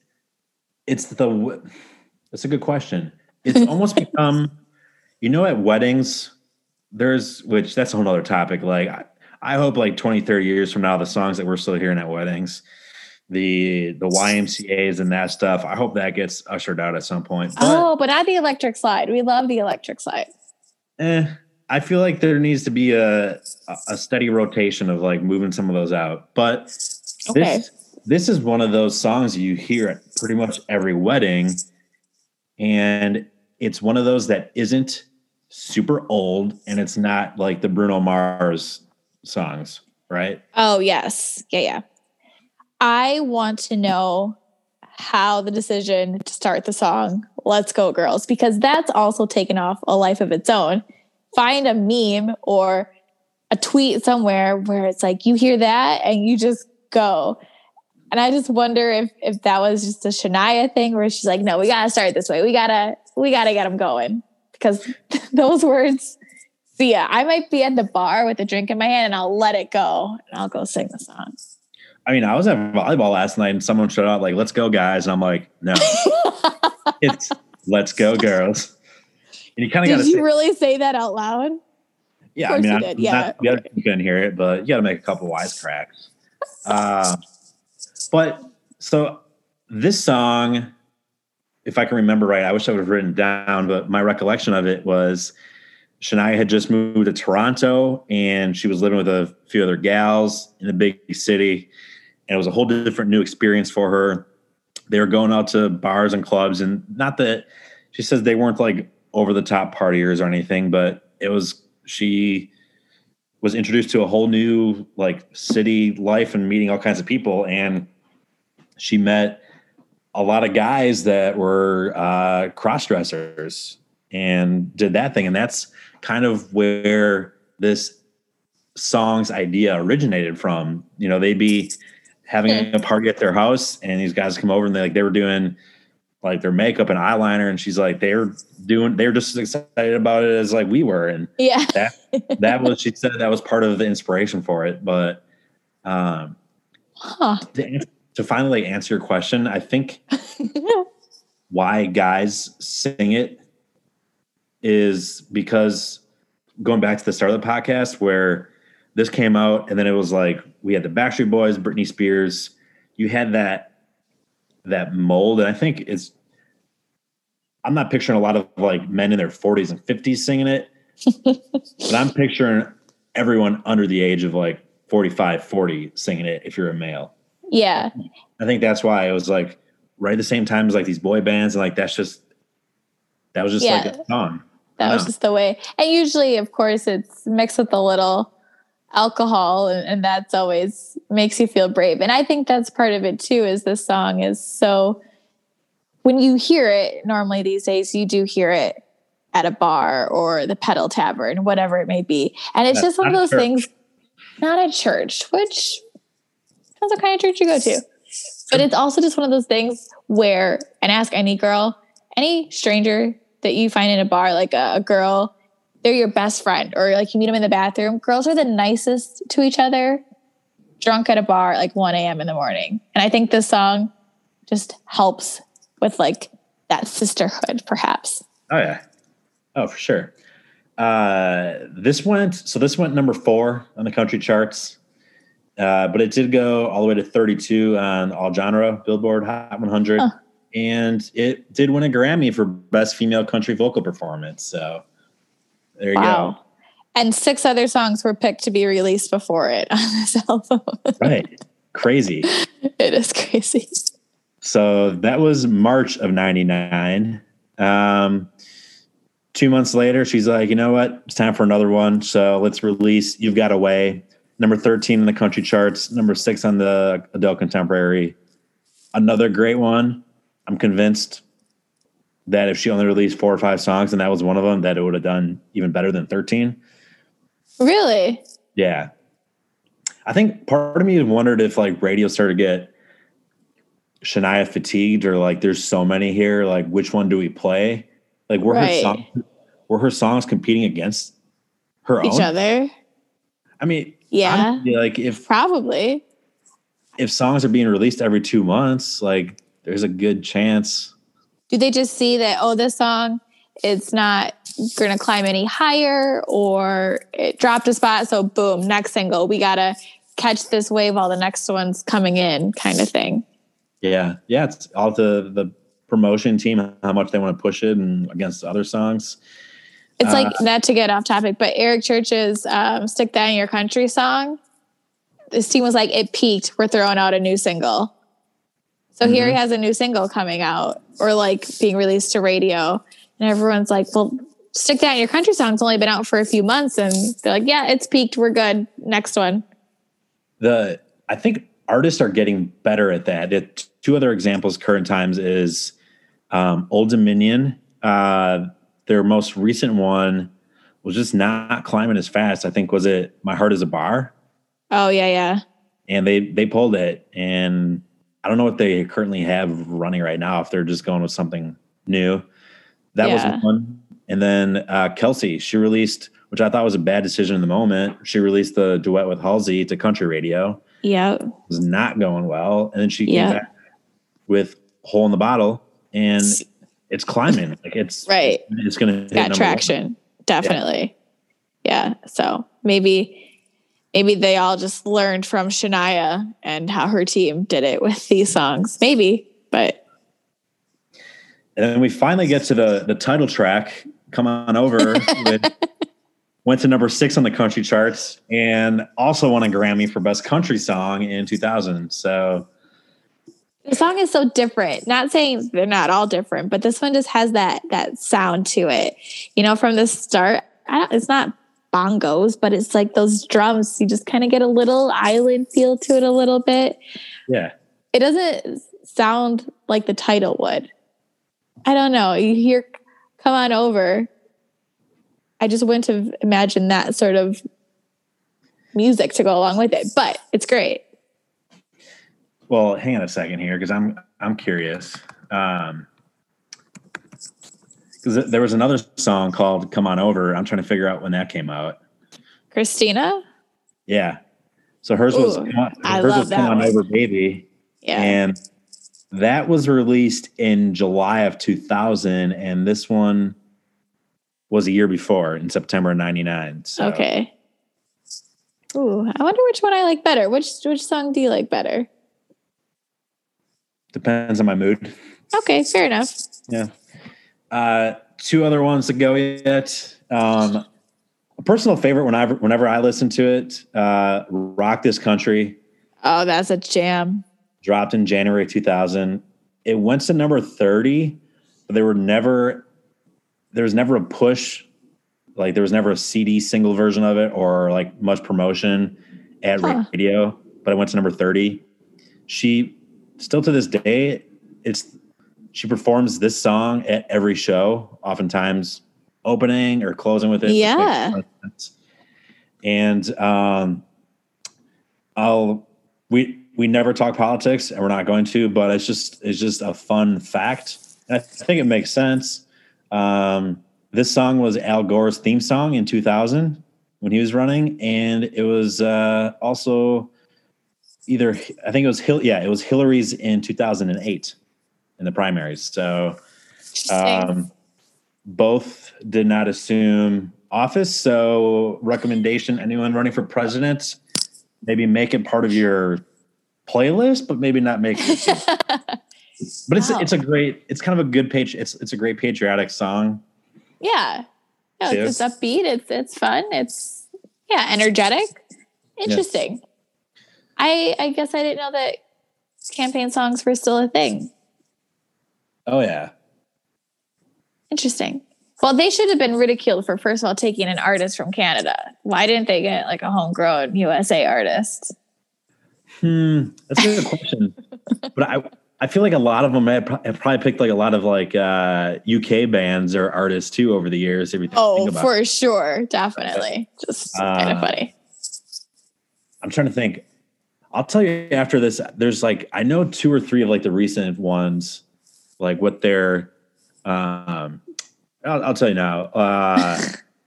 it's the that's a good question. It's almost become, you know, at weddings, there's, which that's a whole other topic. Like, I, I hope like 20, 30 years from now, the songs that we're still hearing at weddings, the the YMCA's and that stuff. I hope that gets ushered out at some point. But, oh, but not the electric slide. We love the electric slide. Eh, I feel like there needs to be a a steady rotation of like moving some of those out. But okay. this this is one of those songs you hear at pretty much every wedding and it's one of those that isn't super old and it's not like the Bruno Mars songs, right? Oh, yes. Yeah, yeah. I want to know how the decision to start the song Let's Go Girls because that's also taken off a life of its own. Find a meme or a tweet somewhere where it's like you hear that and you just go. And I just wonder if if that was just a Shania thing where she's like, no, we gotta start this way. We gotta we gotta get them going because those words. See ya. I might be at the bar with a drink in my hand and I'll let it go and I'll go sing the song. I mean, I was at volleyball last night and someone showed up like, "Let's go, guys," and I'm like, "No, it's let's go, girls." And you kind of. Did you say, really say that out loud? Yeah, I mean, you I, did, yeah. not, you, gotta, you couldn't hear it, but you got to make a couple wisecracks. Uh, but so this song, if I can remember right, I wish I would have written it down, but my recollection of it was Shania had just moved to Toronto and she was living with a few other gals in a big city. And it was a whole different new experience for her. They were going out to bars and clubs, and not that she says they weren't like over the top partiers or anything, but it was she was introduced to a whole new like city life and meeting all kinds of people and she met a lot of guys that were uh, cross dressers and did that thing and that's kind of where this song's idea originated from. You know they'd be having a party at their house and these guys come over and they like they were doing like their makeup and eyeliner and she's like they're doing they're just as excited about it as like we were and Yeah. that that was she said that was part of the inspiration for it but um Huh. to, to finally answer your question i think why guys sing it is because going back to the start of the podcast where this came out and then it was like we had the backstreet boys britney spears you had that that mold and i think it's i'm not picturing a lot of like men in their 40s and 50s singing it but i'm picturing everyone under the age of like 45 40 singing it if you're a male yeah. I think that's why it was like right at the same time as like these boy bands, and like that's just that was just like a song. That was Yeah. just the way. And usually, of course, it's mixed with a little alcohol, and, and that's always makes you feel brave. And I think that's part of it too. Is this song is so when you hear it normally these days, you do hear it at a bar or the pedal tavern, whatever it may be, and it's Yeah, just one of those church. things. Not at church, which depends what kind of church you go to. But it's also just one of those things where, and ask any girl, any stranger that you find in a bar, like a, a girl, they're your best friend, or like you meet them in the bathroom. Girls are the nicest to each other, drunk at a bar at like 1 a.m. in the morning. And I think this song just helps with like that sisterhood, perhaps. Oh yeah, oh for sure. Uh, this went so this went number four on the country charts, uh, but it did go all the way to 32 on all genre Billboard Hot 100, Huh. and it did win a Grammy for best female country vocal performance. So there you go. And six other songs were picked to be released before it on this album. Right, crazy. it is crazy. So that was March of 99. Um, two months later, she's like, you know what? It's time for another one. So let's release You've Got a Way. Number 13 in the country charts, number six on the adult contemporary. Another great one. I'm convinced that if she only released four or five songs and that was one of them, that it would have done even better than 13. Really? Yeah. I think part of me wondered if like radio started to get Shania fatigued or like there's so many here, like which one do we play? Like were Right. her songs were her songs competing against her Each own? other? I mean, Yeah. honestly, like if Probably. if songs are being released every two months, like there's a good chance. Do they just see that, oh, this song, it's not going to climb any higher or it dropped a spot. So, boom, next single, we got to catch this wave while the next one's coming in, kind of thing. Yeah, yeah, it's all the the promotion team how much they want to push it and against other songs. It's like, Uh, not to get off topic, but Eric Church's um, Stick That in Your Country song, this team was like, it peaked. We're throwing out a new single. So here he has a new single coming out or like being released to radio. And everyone's like, well, Stick That in Your Country song's only been out for a few months. And they're like, yeah, it's peaked. We're good. Next one. the I think artists are getting better at that. It, two other examples, current times is um, Old Dominion. Uh, their most recent one was just not climbing as fast. I think was it My Heart Is a Bar, Oh, yeah, yeah. and they they pulled it. And I don't know what they currently have running right now. If they're just going with something new, that Yeah. was one. And then uh, Kelsea, she released, which I thought was a bad decision in the moment. She released the duet with Halsey to country radio Yep. was not going well. And then she Yeah. came back with hole in the bottle and it's climbing. Like it's Right. It's, gonna hit Got number one. traction. Definitely. Yeah. So maybe maybe they all just learned from Shania and how her team did it with these songs. Maybe, but and then we finally get to the the title track. Come on over. with, went to number six on the country charts and also won a Grammy for best country song in 2000. So the song is so different. Not saying they're not all different, but this one just has that that sound to it. You know, from the start, it's not bongos, but it's like those drums. You just kind of get a little island feel to it a little bit. Yeah. It doesn't sound like the title would. I don't know. You hear come on over. I just wouldn't have imagined that sort of music to go along with it, but it's great. Well, hang on a second here because I'm I'm curious. Um, because there was another song called "Come On Over." I'm trying to figure out when that came out. Christina. Yeah. So hers Ooh, was hers was "Come On. Over, Baby." Yeah. And that was released in July of 2000, and this one was a year before in September '99. So. Okay. Ooh, I wonder which one I like better. Which which song do you like better? Depends on my mood. Okay, fair enough. Yeah. Uh, two other ones to go yet. Um, a personal favorite whenever whenever I listen to it, uh, "Rock This Country." Oh, that's a jam. Dropped in January 2000. It went to number 30, but there were never there was never a push, like there was never a CD single version of it or like much promotion at huh. radio. But it went to number 30. She still to this day, it's she performs this song at every show, oftentimes opening or closing with it. Yeah. And um, I'll we we never talk politics and we're not going to, but it's just it's just a fun fact. And I think it makes sense. Um, this song was Al Gore's theme song in 2000 when he was running, and it was uh, also either I think it was Hill. Yeah, it was Hillary's in 2008 in the primaries. So um, both did not assume office. So recommendation: anyone running for president, maybe make it part of your playlist, but maybe not make it. but it's wow. it's a great. It's kind of a good page. It's it's a great patriotic song. Yeah, yeah. It's, it's upbeat. It's it's fun. It's yeah, energetic. Interesting. Yeah. I I guess I didn't know that campaign songs were still a thing. Oh yeah. Interesting. Well, they should have been ridiculed for first of all taking an artist from Canada. Why didn't they get like a homegrown USA artist? Hmm, that's a good question. but I I feel like a lot of them have, probably picked like a lot of like uh, UK bands or artists too over the years. Everything. Oh, for sure, definitely. Just uh, kind of funny. I'm trying to think. I'll tell you after this. There's like I know two or three of like the recent ones, like what they're. Um, I'll, I'll tell you now. Uh,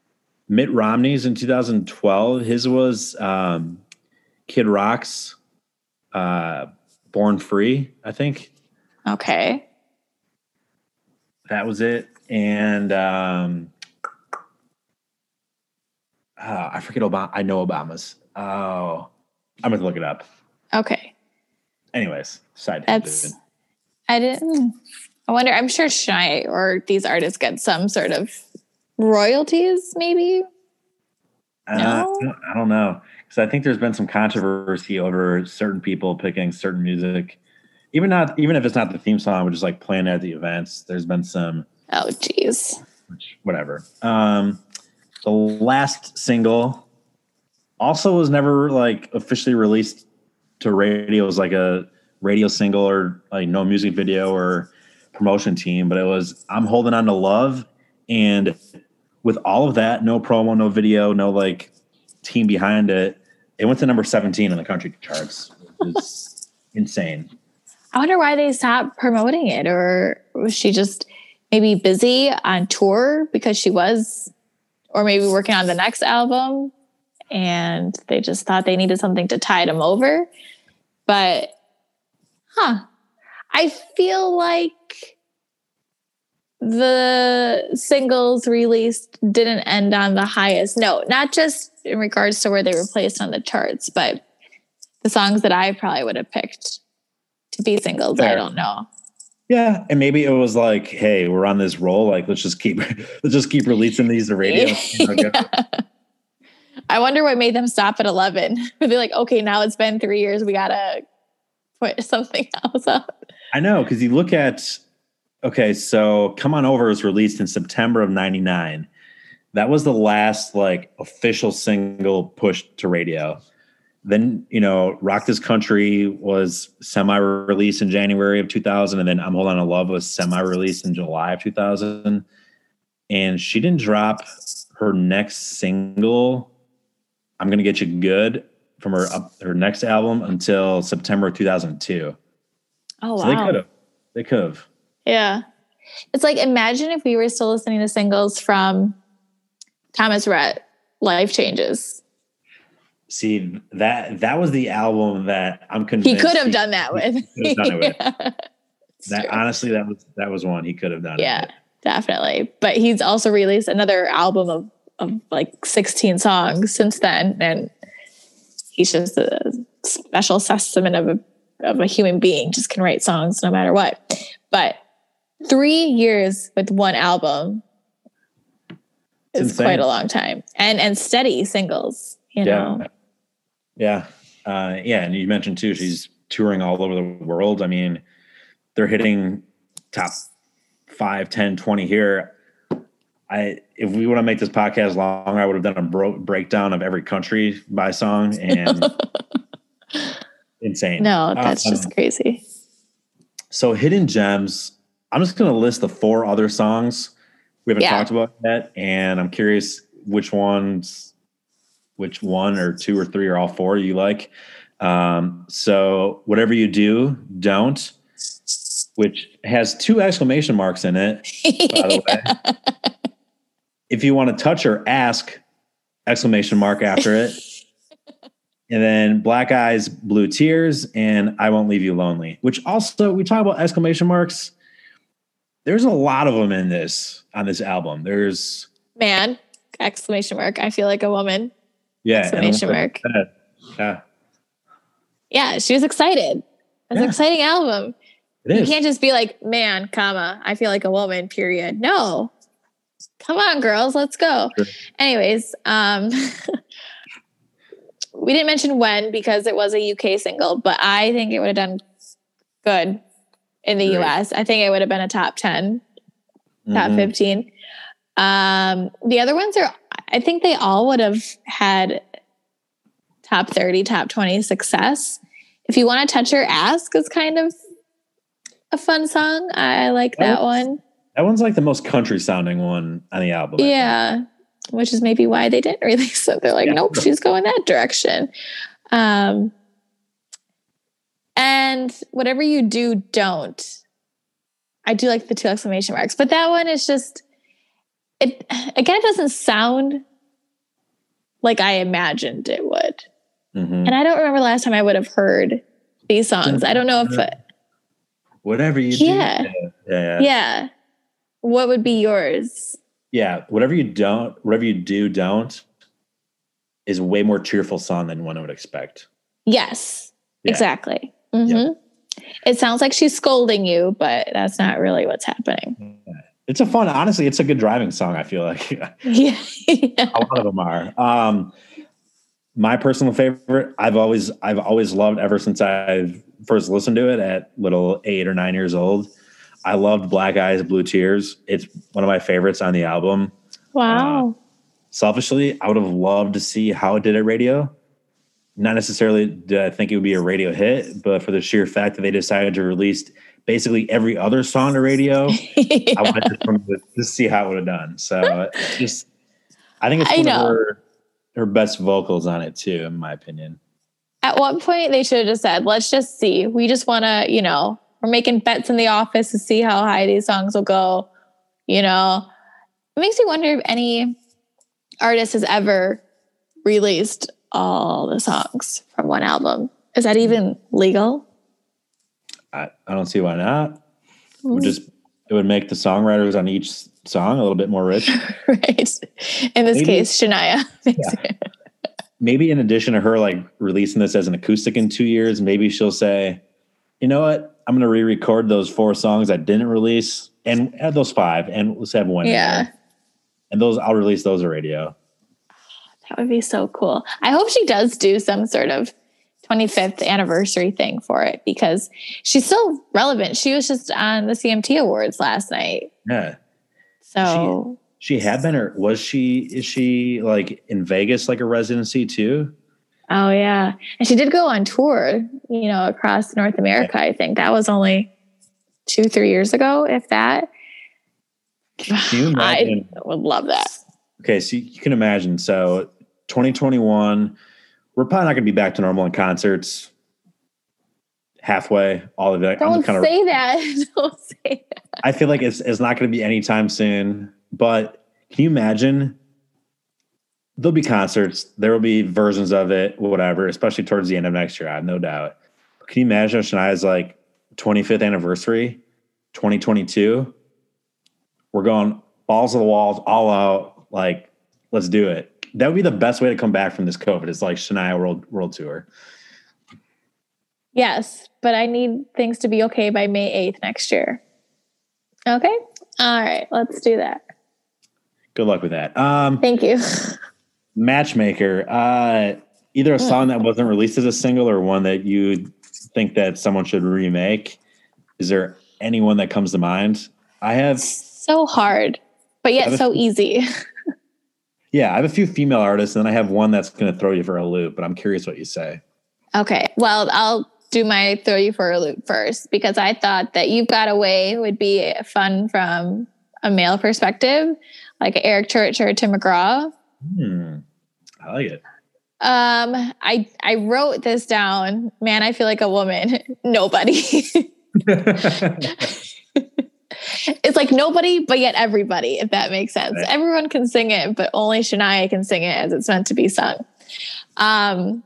Mitt Romney's in 2012. His was um, Kid Rock's uh, "Born Free." I think. Okay. That was it, and um, uh, I forget Obama. I know Obama's. Oh, I'm gonna look it up. Okay. Anyways, side. That's. I didn't. I wonder. I'm sure Shai or these artists get some sort of royalties, maybe. Uh, no? I don't know because I think there's been some controversy over certain people picking certain music, even not even if it's not the theme song, which is like playing at the events. There's been some. Oh, geez. Which, whatever. Um, the last single also was never like officially released to radio. It was like a radio single or like no music video or promotion team, but it was I'm holding on to love. And with all of that, no promo, no video, no like team behind it, it went to number 17 in the country charts. It's insane. I wonder why they stopped promoting it, or was she just maybe busy on tour because she was, or maybe working on the next album? and they just thought they needed something to tide them over. But, huh, I feel like the singles released didn't end on the highest note, not just in regards to where they were placed on the charts, but the songs that I probably would have picked to be singles. Fair. I don't know. Yeah, and maybe it was like, hey, we're on this roll. Like, let's just keep let's just keep releasing these to radio. yeah. I wonder what made them stop at eleven. Were they like, okay, now it's been three years, we gotta put something else up? I know because you look at okay, so "Come On Over" was released in September of '99. That was the last like official single pushed to radio then you know rock this country was semi-released in january of 2000 and then i'm holding on to love was semi-released in july of 2000 and she didn't drop her next single i'm gonna get you good from her her next album until september 2002 oh wow so they could have they could have yeah it's like imagine if we were still listening to singles from thomas rhett life changes See that that was the album that I'm convinced he could have done that with. Done with. that honestly, that was that was one he could have done. Yeah, definitely. But he's also released another album of of like 16 songs since then, and he's just a special specimen of a of a human being. Just can write songs no matter what. But three years with one album is quite a long time, and and steady singles. You know. Yeah yeah. Uh, yeah. And you mentioned too, she's touring all over the world. I mean, they're hitting top five, 10, 20 here. I, if we want to make this podcast longer, I would have done a bro- breakdown of every country by song and insane. No, that's um, just crazy. So hidden gems. I'm just going to list the four other songs we haven't yeah. talked about yet, and I'm curious which ones which one or two or three or all four you like. Um, so whatever you do, don't, which has two exclamation marks in it, by the way. If you want to touch or ask, exclamation mark after it. and then black eyes, blue tears, and I won't leave you lonely, which also we talk about exclamation marks. There's a lot of them in this on this album. There's man, exclamation mark. I feel like a woman. Yeah. Exclamation mark. Yeah. Yeah, she was excited. It's yeah. an exciting album. It you can't just be like, man, comma, I feel like a woman, period. No. Come on, girls, let's go. Sure. Anyways, um we didn't mention when because it was a UK single, but I think it would have done good in the right. US. I think it would have been a top 10, top mm-hmm. 15. Um, the other ones are I think they all would have had top 30, top 20 success. If you want to touch or ask is kind of a fun song. I like that, that one. That one's like the most country sounding one on the album. Yeah. Which is maybe why they didn't release it. They're like, yeah. nope, she's going that direction. Um, and whatever you do, don't. I do like the two exclamation marks, but that one is just it again it doesn't sound like I imagined it would. Mm-hmm. And I don't remember last time I would have heard these songs. I don't know if whatever you yeah. do. Yeah, yeah. What would be yours? Yeah, whatever you don't, whatever you do, don't is way more cheerful song than one would expect. Yes, yeah. exactly. Mm-hmm. It sounds like she's scolding you, but that's not really what's happening. It's a fun, honestly, it's a good driving song. I feel like yeah, yeah. a lot of them are. Um, my personal favorite, I've always, I've always loved ever since I first listened to it at little eight or nine years old. I loved Black Eyes, Blue Tears. It's one of my favorites on the album. Wow. Uh, selfishly, I would have loved to see how it did at radio. Not necessarily did I think it would be a radio hit, but for the sheer fact that they decided to release basically every other song to radio. yeah. I wanted to, to see how it would have done. So just, I think it's one of her, her best vocals on it too, in my opinion. At one point, they should have just said, "Let's just see. We just want to, you know, we're making bets in the office to see how high these songs will go." You know, it makes me wonder if any artist has ever released all the songs from one album. Is that even legal? I, I don't see why not. We're mm-hmm. just it would make the songwriters on each song a little bit more rich. right. In this Maybe- case, Shania. maybe in addition to her like releasing this as an acoustic in two years, maybe she'll say, you know what? I'm gonna re-record those four songs I didn't release and add those five and let's have one. yeah. there. And those I'll release those on radio. That would be so cool. I hope she does do some sort of 25th anniversary thing for it because she's still relevant. She was just on the CMT Awards last night. Yeah. So She had been or was she is she like in Vegas like a residency too? Oh yeah, and she did go on tour, you know, across North America. I think that was only two, three years ago, if that. Imagine? I would love that. Okay, so you can imagine. So 2021, we're probably not going to be back to normal in concerts. Halfway, all of it. Don't kind of. say that. Don't say that. I feel like it's it's not going to be anytime soon. But can you imagine? There'll be concerts. There will be versions of it, whatever. Especially towards the end of next year, I have no doubt. Can you imagine Shania's like 25th anniversary, 2022? We're going balls to the walls, all out. Like, let's do it. That would be the best way to come back from this COVID. It's like Shania World World Tour. Yes, but I need things to be okay by May 8th next year. Okay. All right. Let's do that. Good luck with that. Um, Thank you. Matchmaker. Uh, either a Hmm. song that wasn't released as a single or one that you think that someone should remake. Is there anyone that comes to mind? I have, so hard, but yet so easy. yeah, I have a few female artists, and then I have one that's going to throw you for a loop. But I'm curious what you say. Okay. Well, I'll do my throw you for a loop first because I thought that You've Got a Way would be fun from a male perspective, like Eric Church or Tim McGraw. Hmm, I like it. Um, I I wrote this down. Man, I feel like a woman. Nobody. it's like nobody, but yet everybody, if that makes sense. Right. Everyone can sing it, but only Shania can sing it as it's meant to be sung. Um,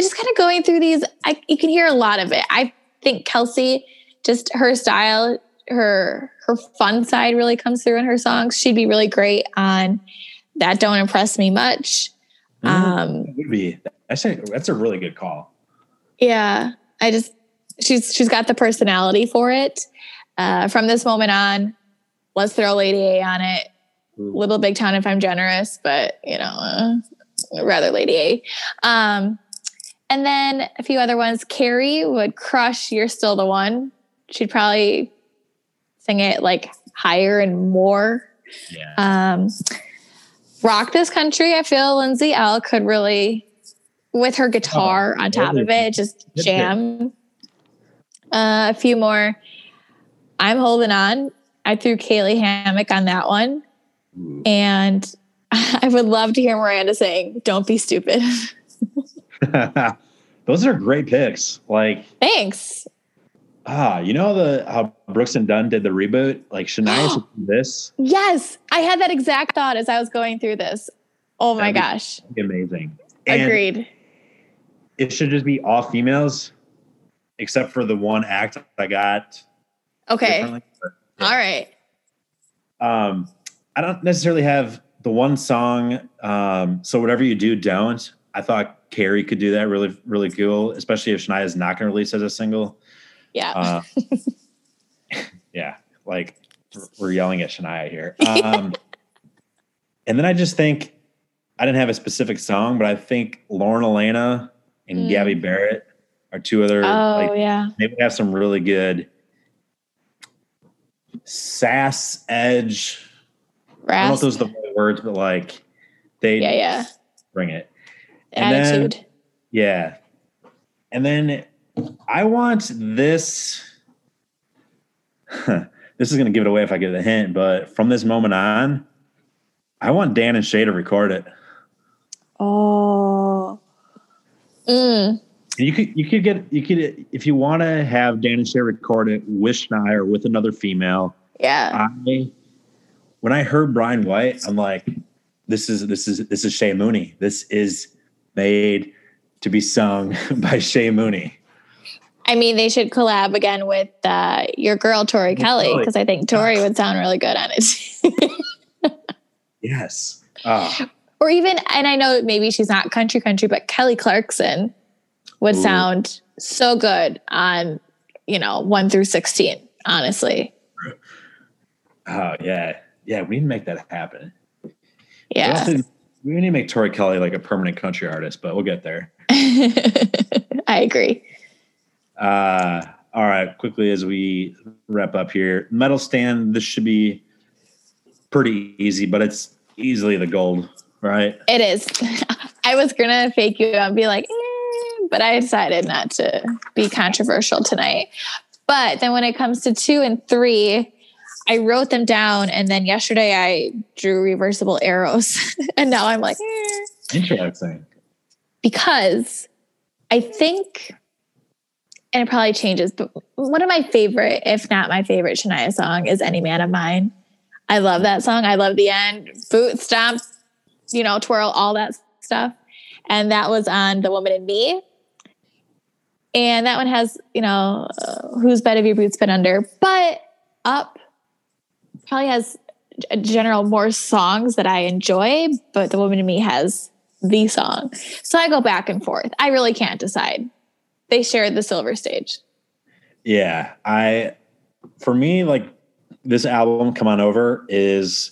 just kind of going through these, I, you can hear a lot of it. I think Kelsea, just her style, her her fun side really comes through in her songs. She'd be really great on that. Don't impress me much. Um, That would be. I say that's a really good call. yeah, I just she's she's got the personality for it. Uh, from this moment on, let's throw Lady A on it. Ooh. Little Big Town if I'm generous, but you know, uh, rather Lady A. Um, and then a few other ones. Carrie would crush "You're Still the One." She'd probably sing it like higher and more. Yeah. Um, rock this country. I feel Lindsay Ell could really, with her guitar Oh, on top of it, just jam. Uh, a few more. I'm holding on. I threw Caylee Hammack on that one, and I would love to hear Miranda saying, "Don't be stupid." Those are great picks. Like, Thanks. Ah, you know the how Brooks and Dunn did the reboot. Like Shania should do this. Yes, I had that exact thought as I was going through this. Oh my That'd gosh! Amazing. And Agreed. It should just be all females, except for the one act I got. Okay. All right. Um, I don't necessarily have the one song. Um, so whatever you do, don't. I thought Carrie could do that really, really cool, especially if Shania is not going to release as a single. Yeah. Uh, yeah, like we're- yelling at Shania here. Um, and then I just think I didn't have a specific song, but I think Lauren Alaina and Mm. Gabby Barrett are two other. oh like, yeah. they would have some really good sass edge. I don't know if those are the right words, but like they yeah, yeah. bring it. And then- Attitude. Yeah. And then I want this. this is going to give it away if I give it a hint, but from this moment on, I want Dan and Shay to record it. oh. Mm. You could you could get you could if you want to have Dan and Shay record it with Shania or with another female. Yeah. I when I heard Bryan White, I'm like, this is this is this is Shay Mooney. This is made to be sung by Shay Mooney. I mean, they should collab again with uh, your girl Tori Kelly Kelly. because I think Tori would sound really good on it. Yes. Ah, or even, and I know maybe she's not country country, but Kelly Clarkson would Ooh. sound so good on you know one through sixteen. Honestly, oh yeah. Yeah, we need to make that happen. Yeah. we need to make Tori Kelly like a permanent country artist, but we'll get there. I agree. Uh, all right, quickly as we wrap up here, medal stand. This should be pretty easy, but it's easily the gold, right? It is. I was gonna fake you and be like, eh, but I decided not to be controversial tonight. But then when it comes to two and three, I wrote them down, and then yesterday I drew reversible arrows, and now I'm like, eh. Interesting. because I think, and it probably changes, but one of my favorite, if not my favorite Shania song is Any Man of Mine. I love that song. I love the end, boot stomp, you know, twirl, all that stuff. And that was on The Woman in Me. And that one has, you know, uh, whose bed have your boots been under? But Up probably has a general more songs that I enjoy, but The Woman in Me has the song. So I go back and forth. I really can't decide. They shared the silver stage. Yeah, I for me like this album "Come On Over" is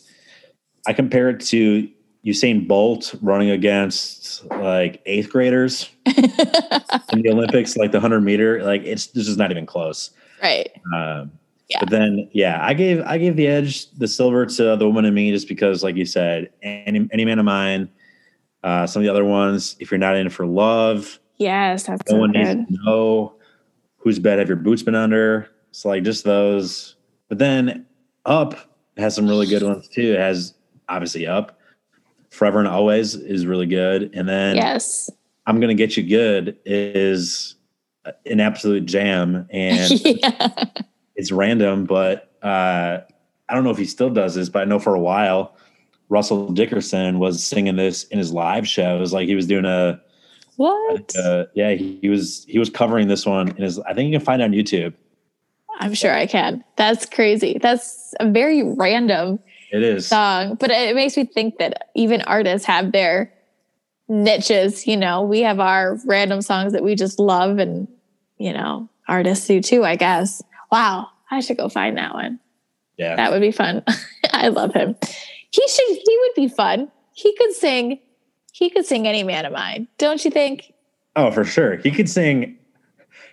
I compare it to Usain Bolt running against like eighth graders in the Olympics, like the hundred meter. Like it's this is not even close. right. Um, Yeah. But then, yeah, I gave I gave the edge, the silver to the woman in me, just because, like you said, any any man of mine. Uh, some of the other ones, if you're not in it for love, Yes, that's no so one good. needs to know whose bed have your boots been under. So like just those. But then up has some really good ones too. It has obviously up. Forever and always is really good. And then Yes. I'm gonna get you good is an absolute jam. And yeah. it's random, but uh, I don't know if he still does this, but I know for a while Russell Dickerson was singing this in his live shows. Like he was doing a What? uh, yeah, he, he was he was covering this one in his. I think you can find it on YouTube. I'm sure I can. That's crazy. That's a very random It is. song, but it makes me think that even artists have their niches. You know, we have our random songs that we just love, and you know, artists do too. I guess. Wow, I should go find that one. Yeah, That would be fun. I love him. He should. He would be fun. He could sing. He could sing any man of mine. Don't you think? oh for sure. He could sing.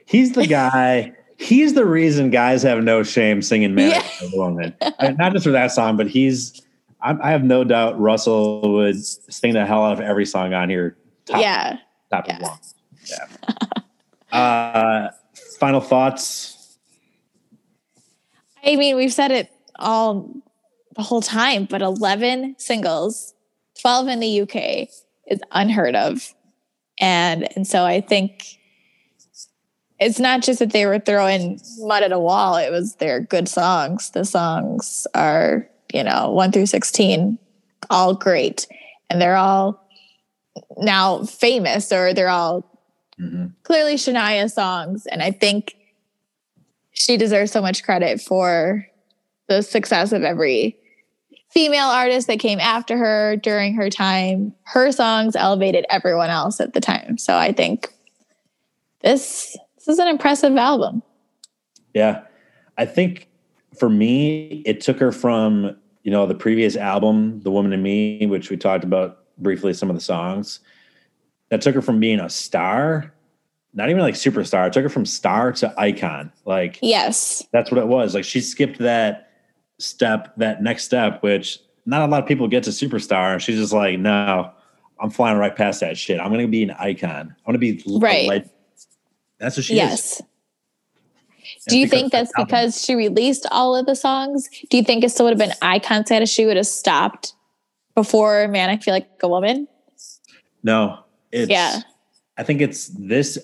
He's the guy. he's the reason guys have no shame singing "Man Yeah. of Woman." I- Not just for that song, but he's. I, I have no doubt Russell would sing the hell out of every song on here. Top, yeah. top yeah. of one. Yeah. uh, final thoughts. I mean, we've said it all the whole time, but 11 singles, 12 in the UK is unheard of. And and so I think it's not just that they were throwing mud at a wall, it was their good songs. The songs are, you know, 1 through 16 all great and they're all now famous or they're all Mhm. clearly Shania songs. And I think she deserves so much credit for the success of every female artist that came after her during her time. Her songs elevated everyone else at the time. So I think this this is an impressive album. Yeah. I think for me, it took her from, you know, the previous album, The Woman in Me, which we talked about briefly, some of the songs. That took her from being a star, not even like superstar, it took her from star to icon. Like Yes. that's what it was. Like she skipped that step, that next step, which not a lot of people get to superstar. She's just like, no, I'm flying right past that shit. I'm going to be an icon. I'm going to be Right. legend. That's what she is. yes. And Do you think that's because she released all of the songs? Do you think it still would have been icon status? She would have stopped before Man, I Feel Like a Woman? No, it's Yeah. I think it's this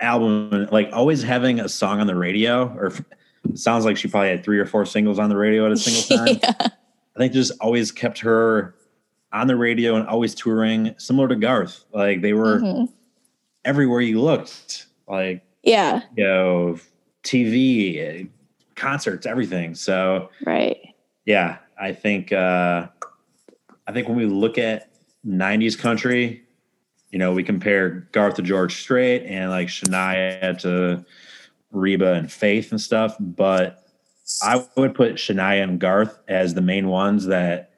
album, like always having a song on the radio, or sounds like she probably had three or four singles on the radio at a single time. yeah. I think just always kept her on the radio and always touring, similar to Garth. Like they were Mhm. everywhere you looked. Like Yeah. You know, TV, concerts, everything. So right. Yeah, I think uh, I think when we look at '90s country, you know, we compare Garth to George Strait and like Shania to Reba and Faith and stuff, but I would put Shania and Garth as the main ones that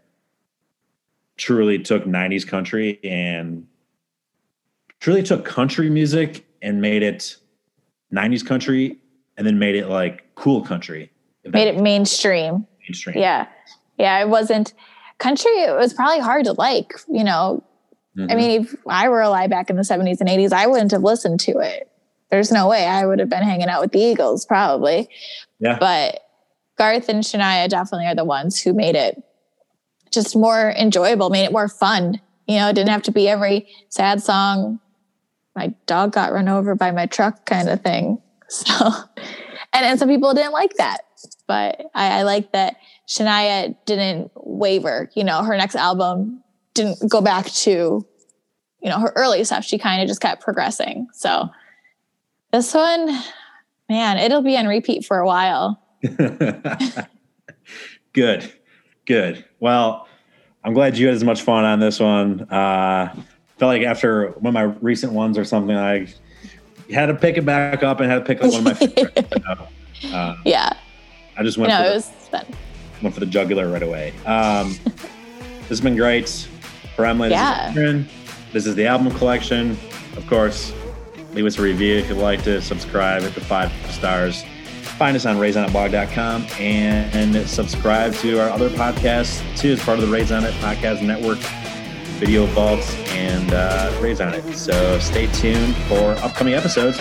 truly took 90s country and truly took country music and made it 90s country and then made it like cool country. Made it mainstream. Mainstream. Yeah. Yeah. It wasn't country. It was probably hard to like, you know. Mm-hmm. I mean, if I were alive back in the 70s and 80s, I wouldn't have listened to it. There's no way I would have been hanging out with the Eagles, probably. Yeah. But Garth and Shania definitely are the ones who made it just more enjoyable, made it more fun. You know, it didn't have to be every sad song, my dog got run over by my truck kind of thing. So, and, and some people didn't like that, but I, I like that Shania didn't waver. You know, her next album didn't go back to, you know, her early stuff. She kind of just kept progressing. So this one, man, it'll be on repeat for a while. good, good. Well, I'm glad you had as much fun on this one. Uh, felt like after one of my recent ones or something, I had to pick it back up and had to pick up one of my favorites. uh, yeah. I just went. No, for it was fun. Went for the jugular right away. Um, this has been great for Emily. Yeah. This is, this is the album collection. Of course, leave us a review if you liked it. Subscribe at the five stars. Find us on RaisonItBlog.com and, and subscribe to our other podcasts too as part of the Raise On It podcast network, Video Vaults, and uh, Raise On It. So stay tuned for upcoming episodes.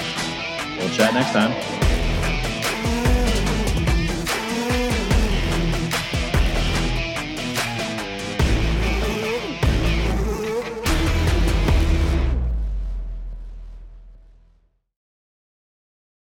We'll chat next time.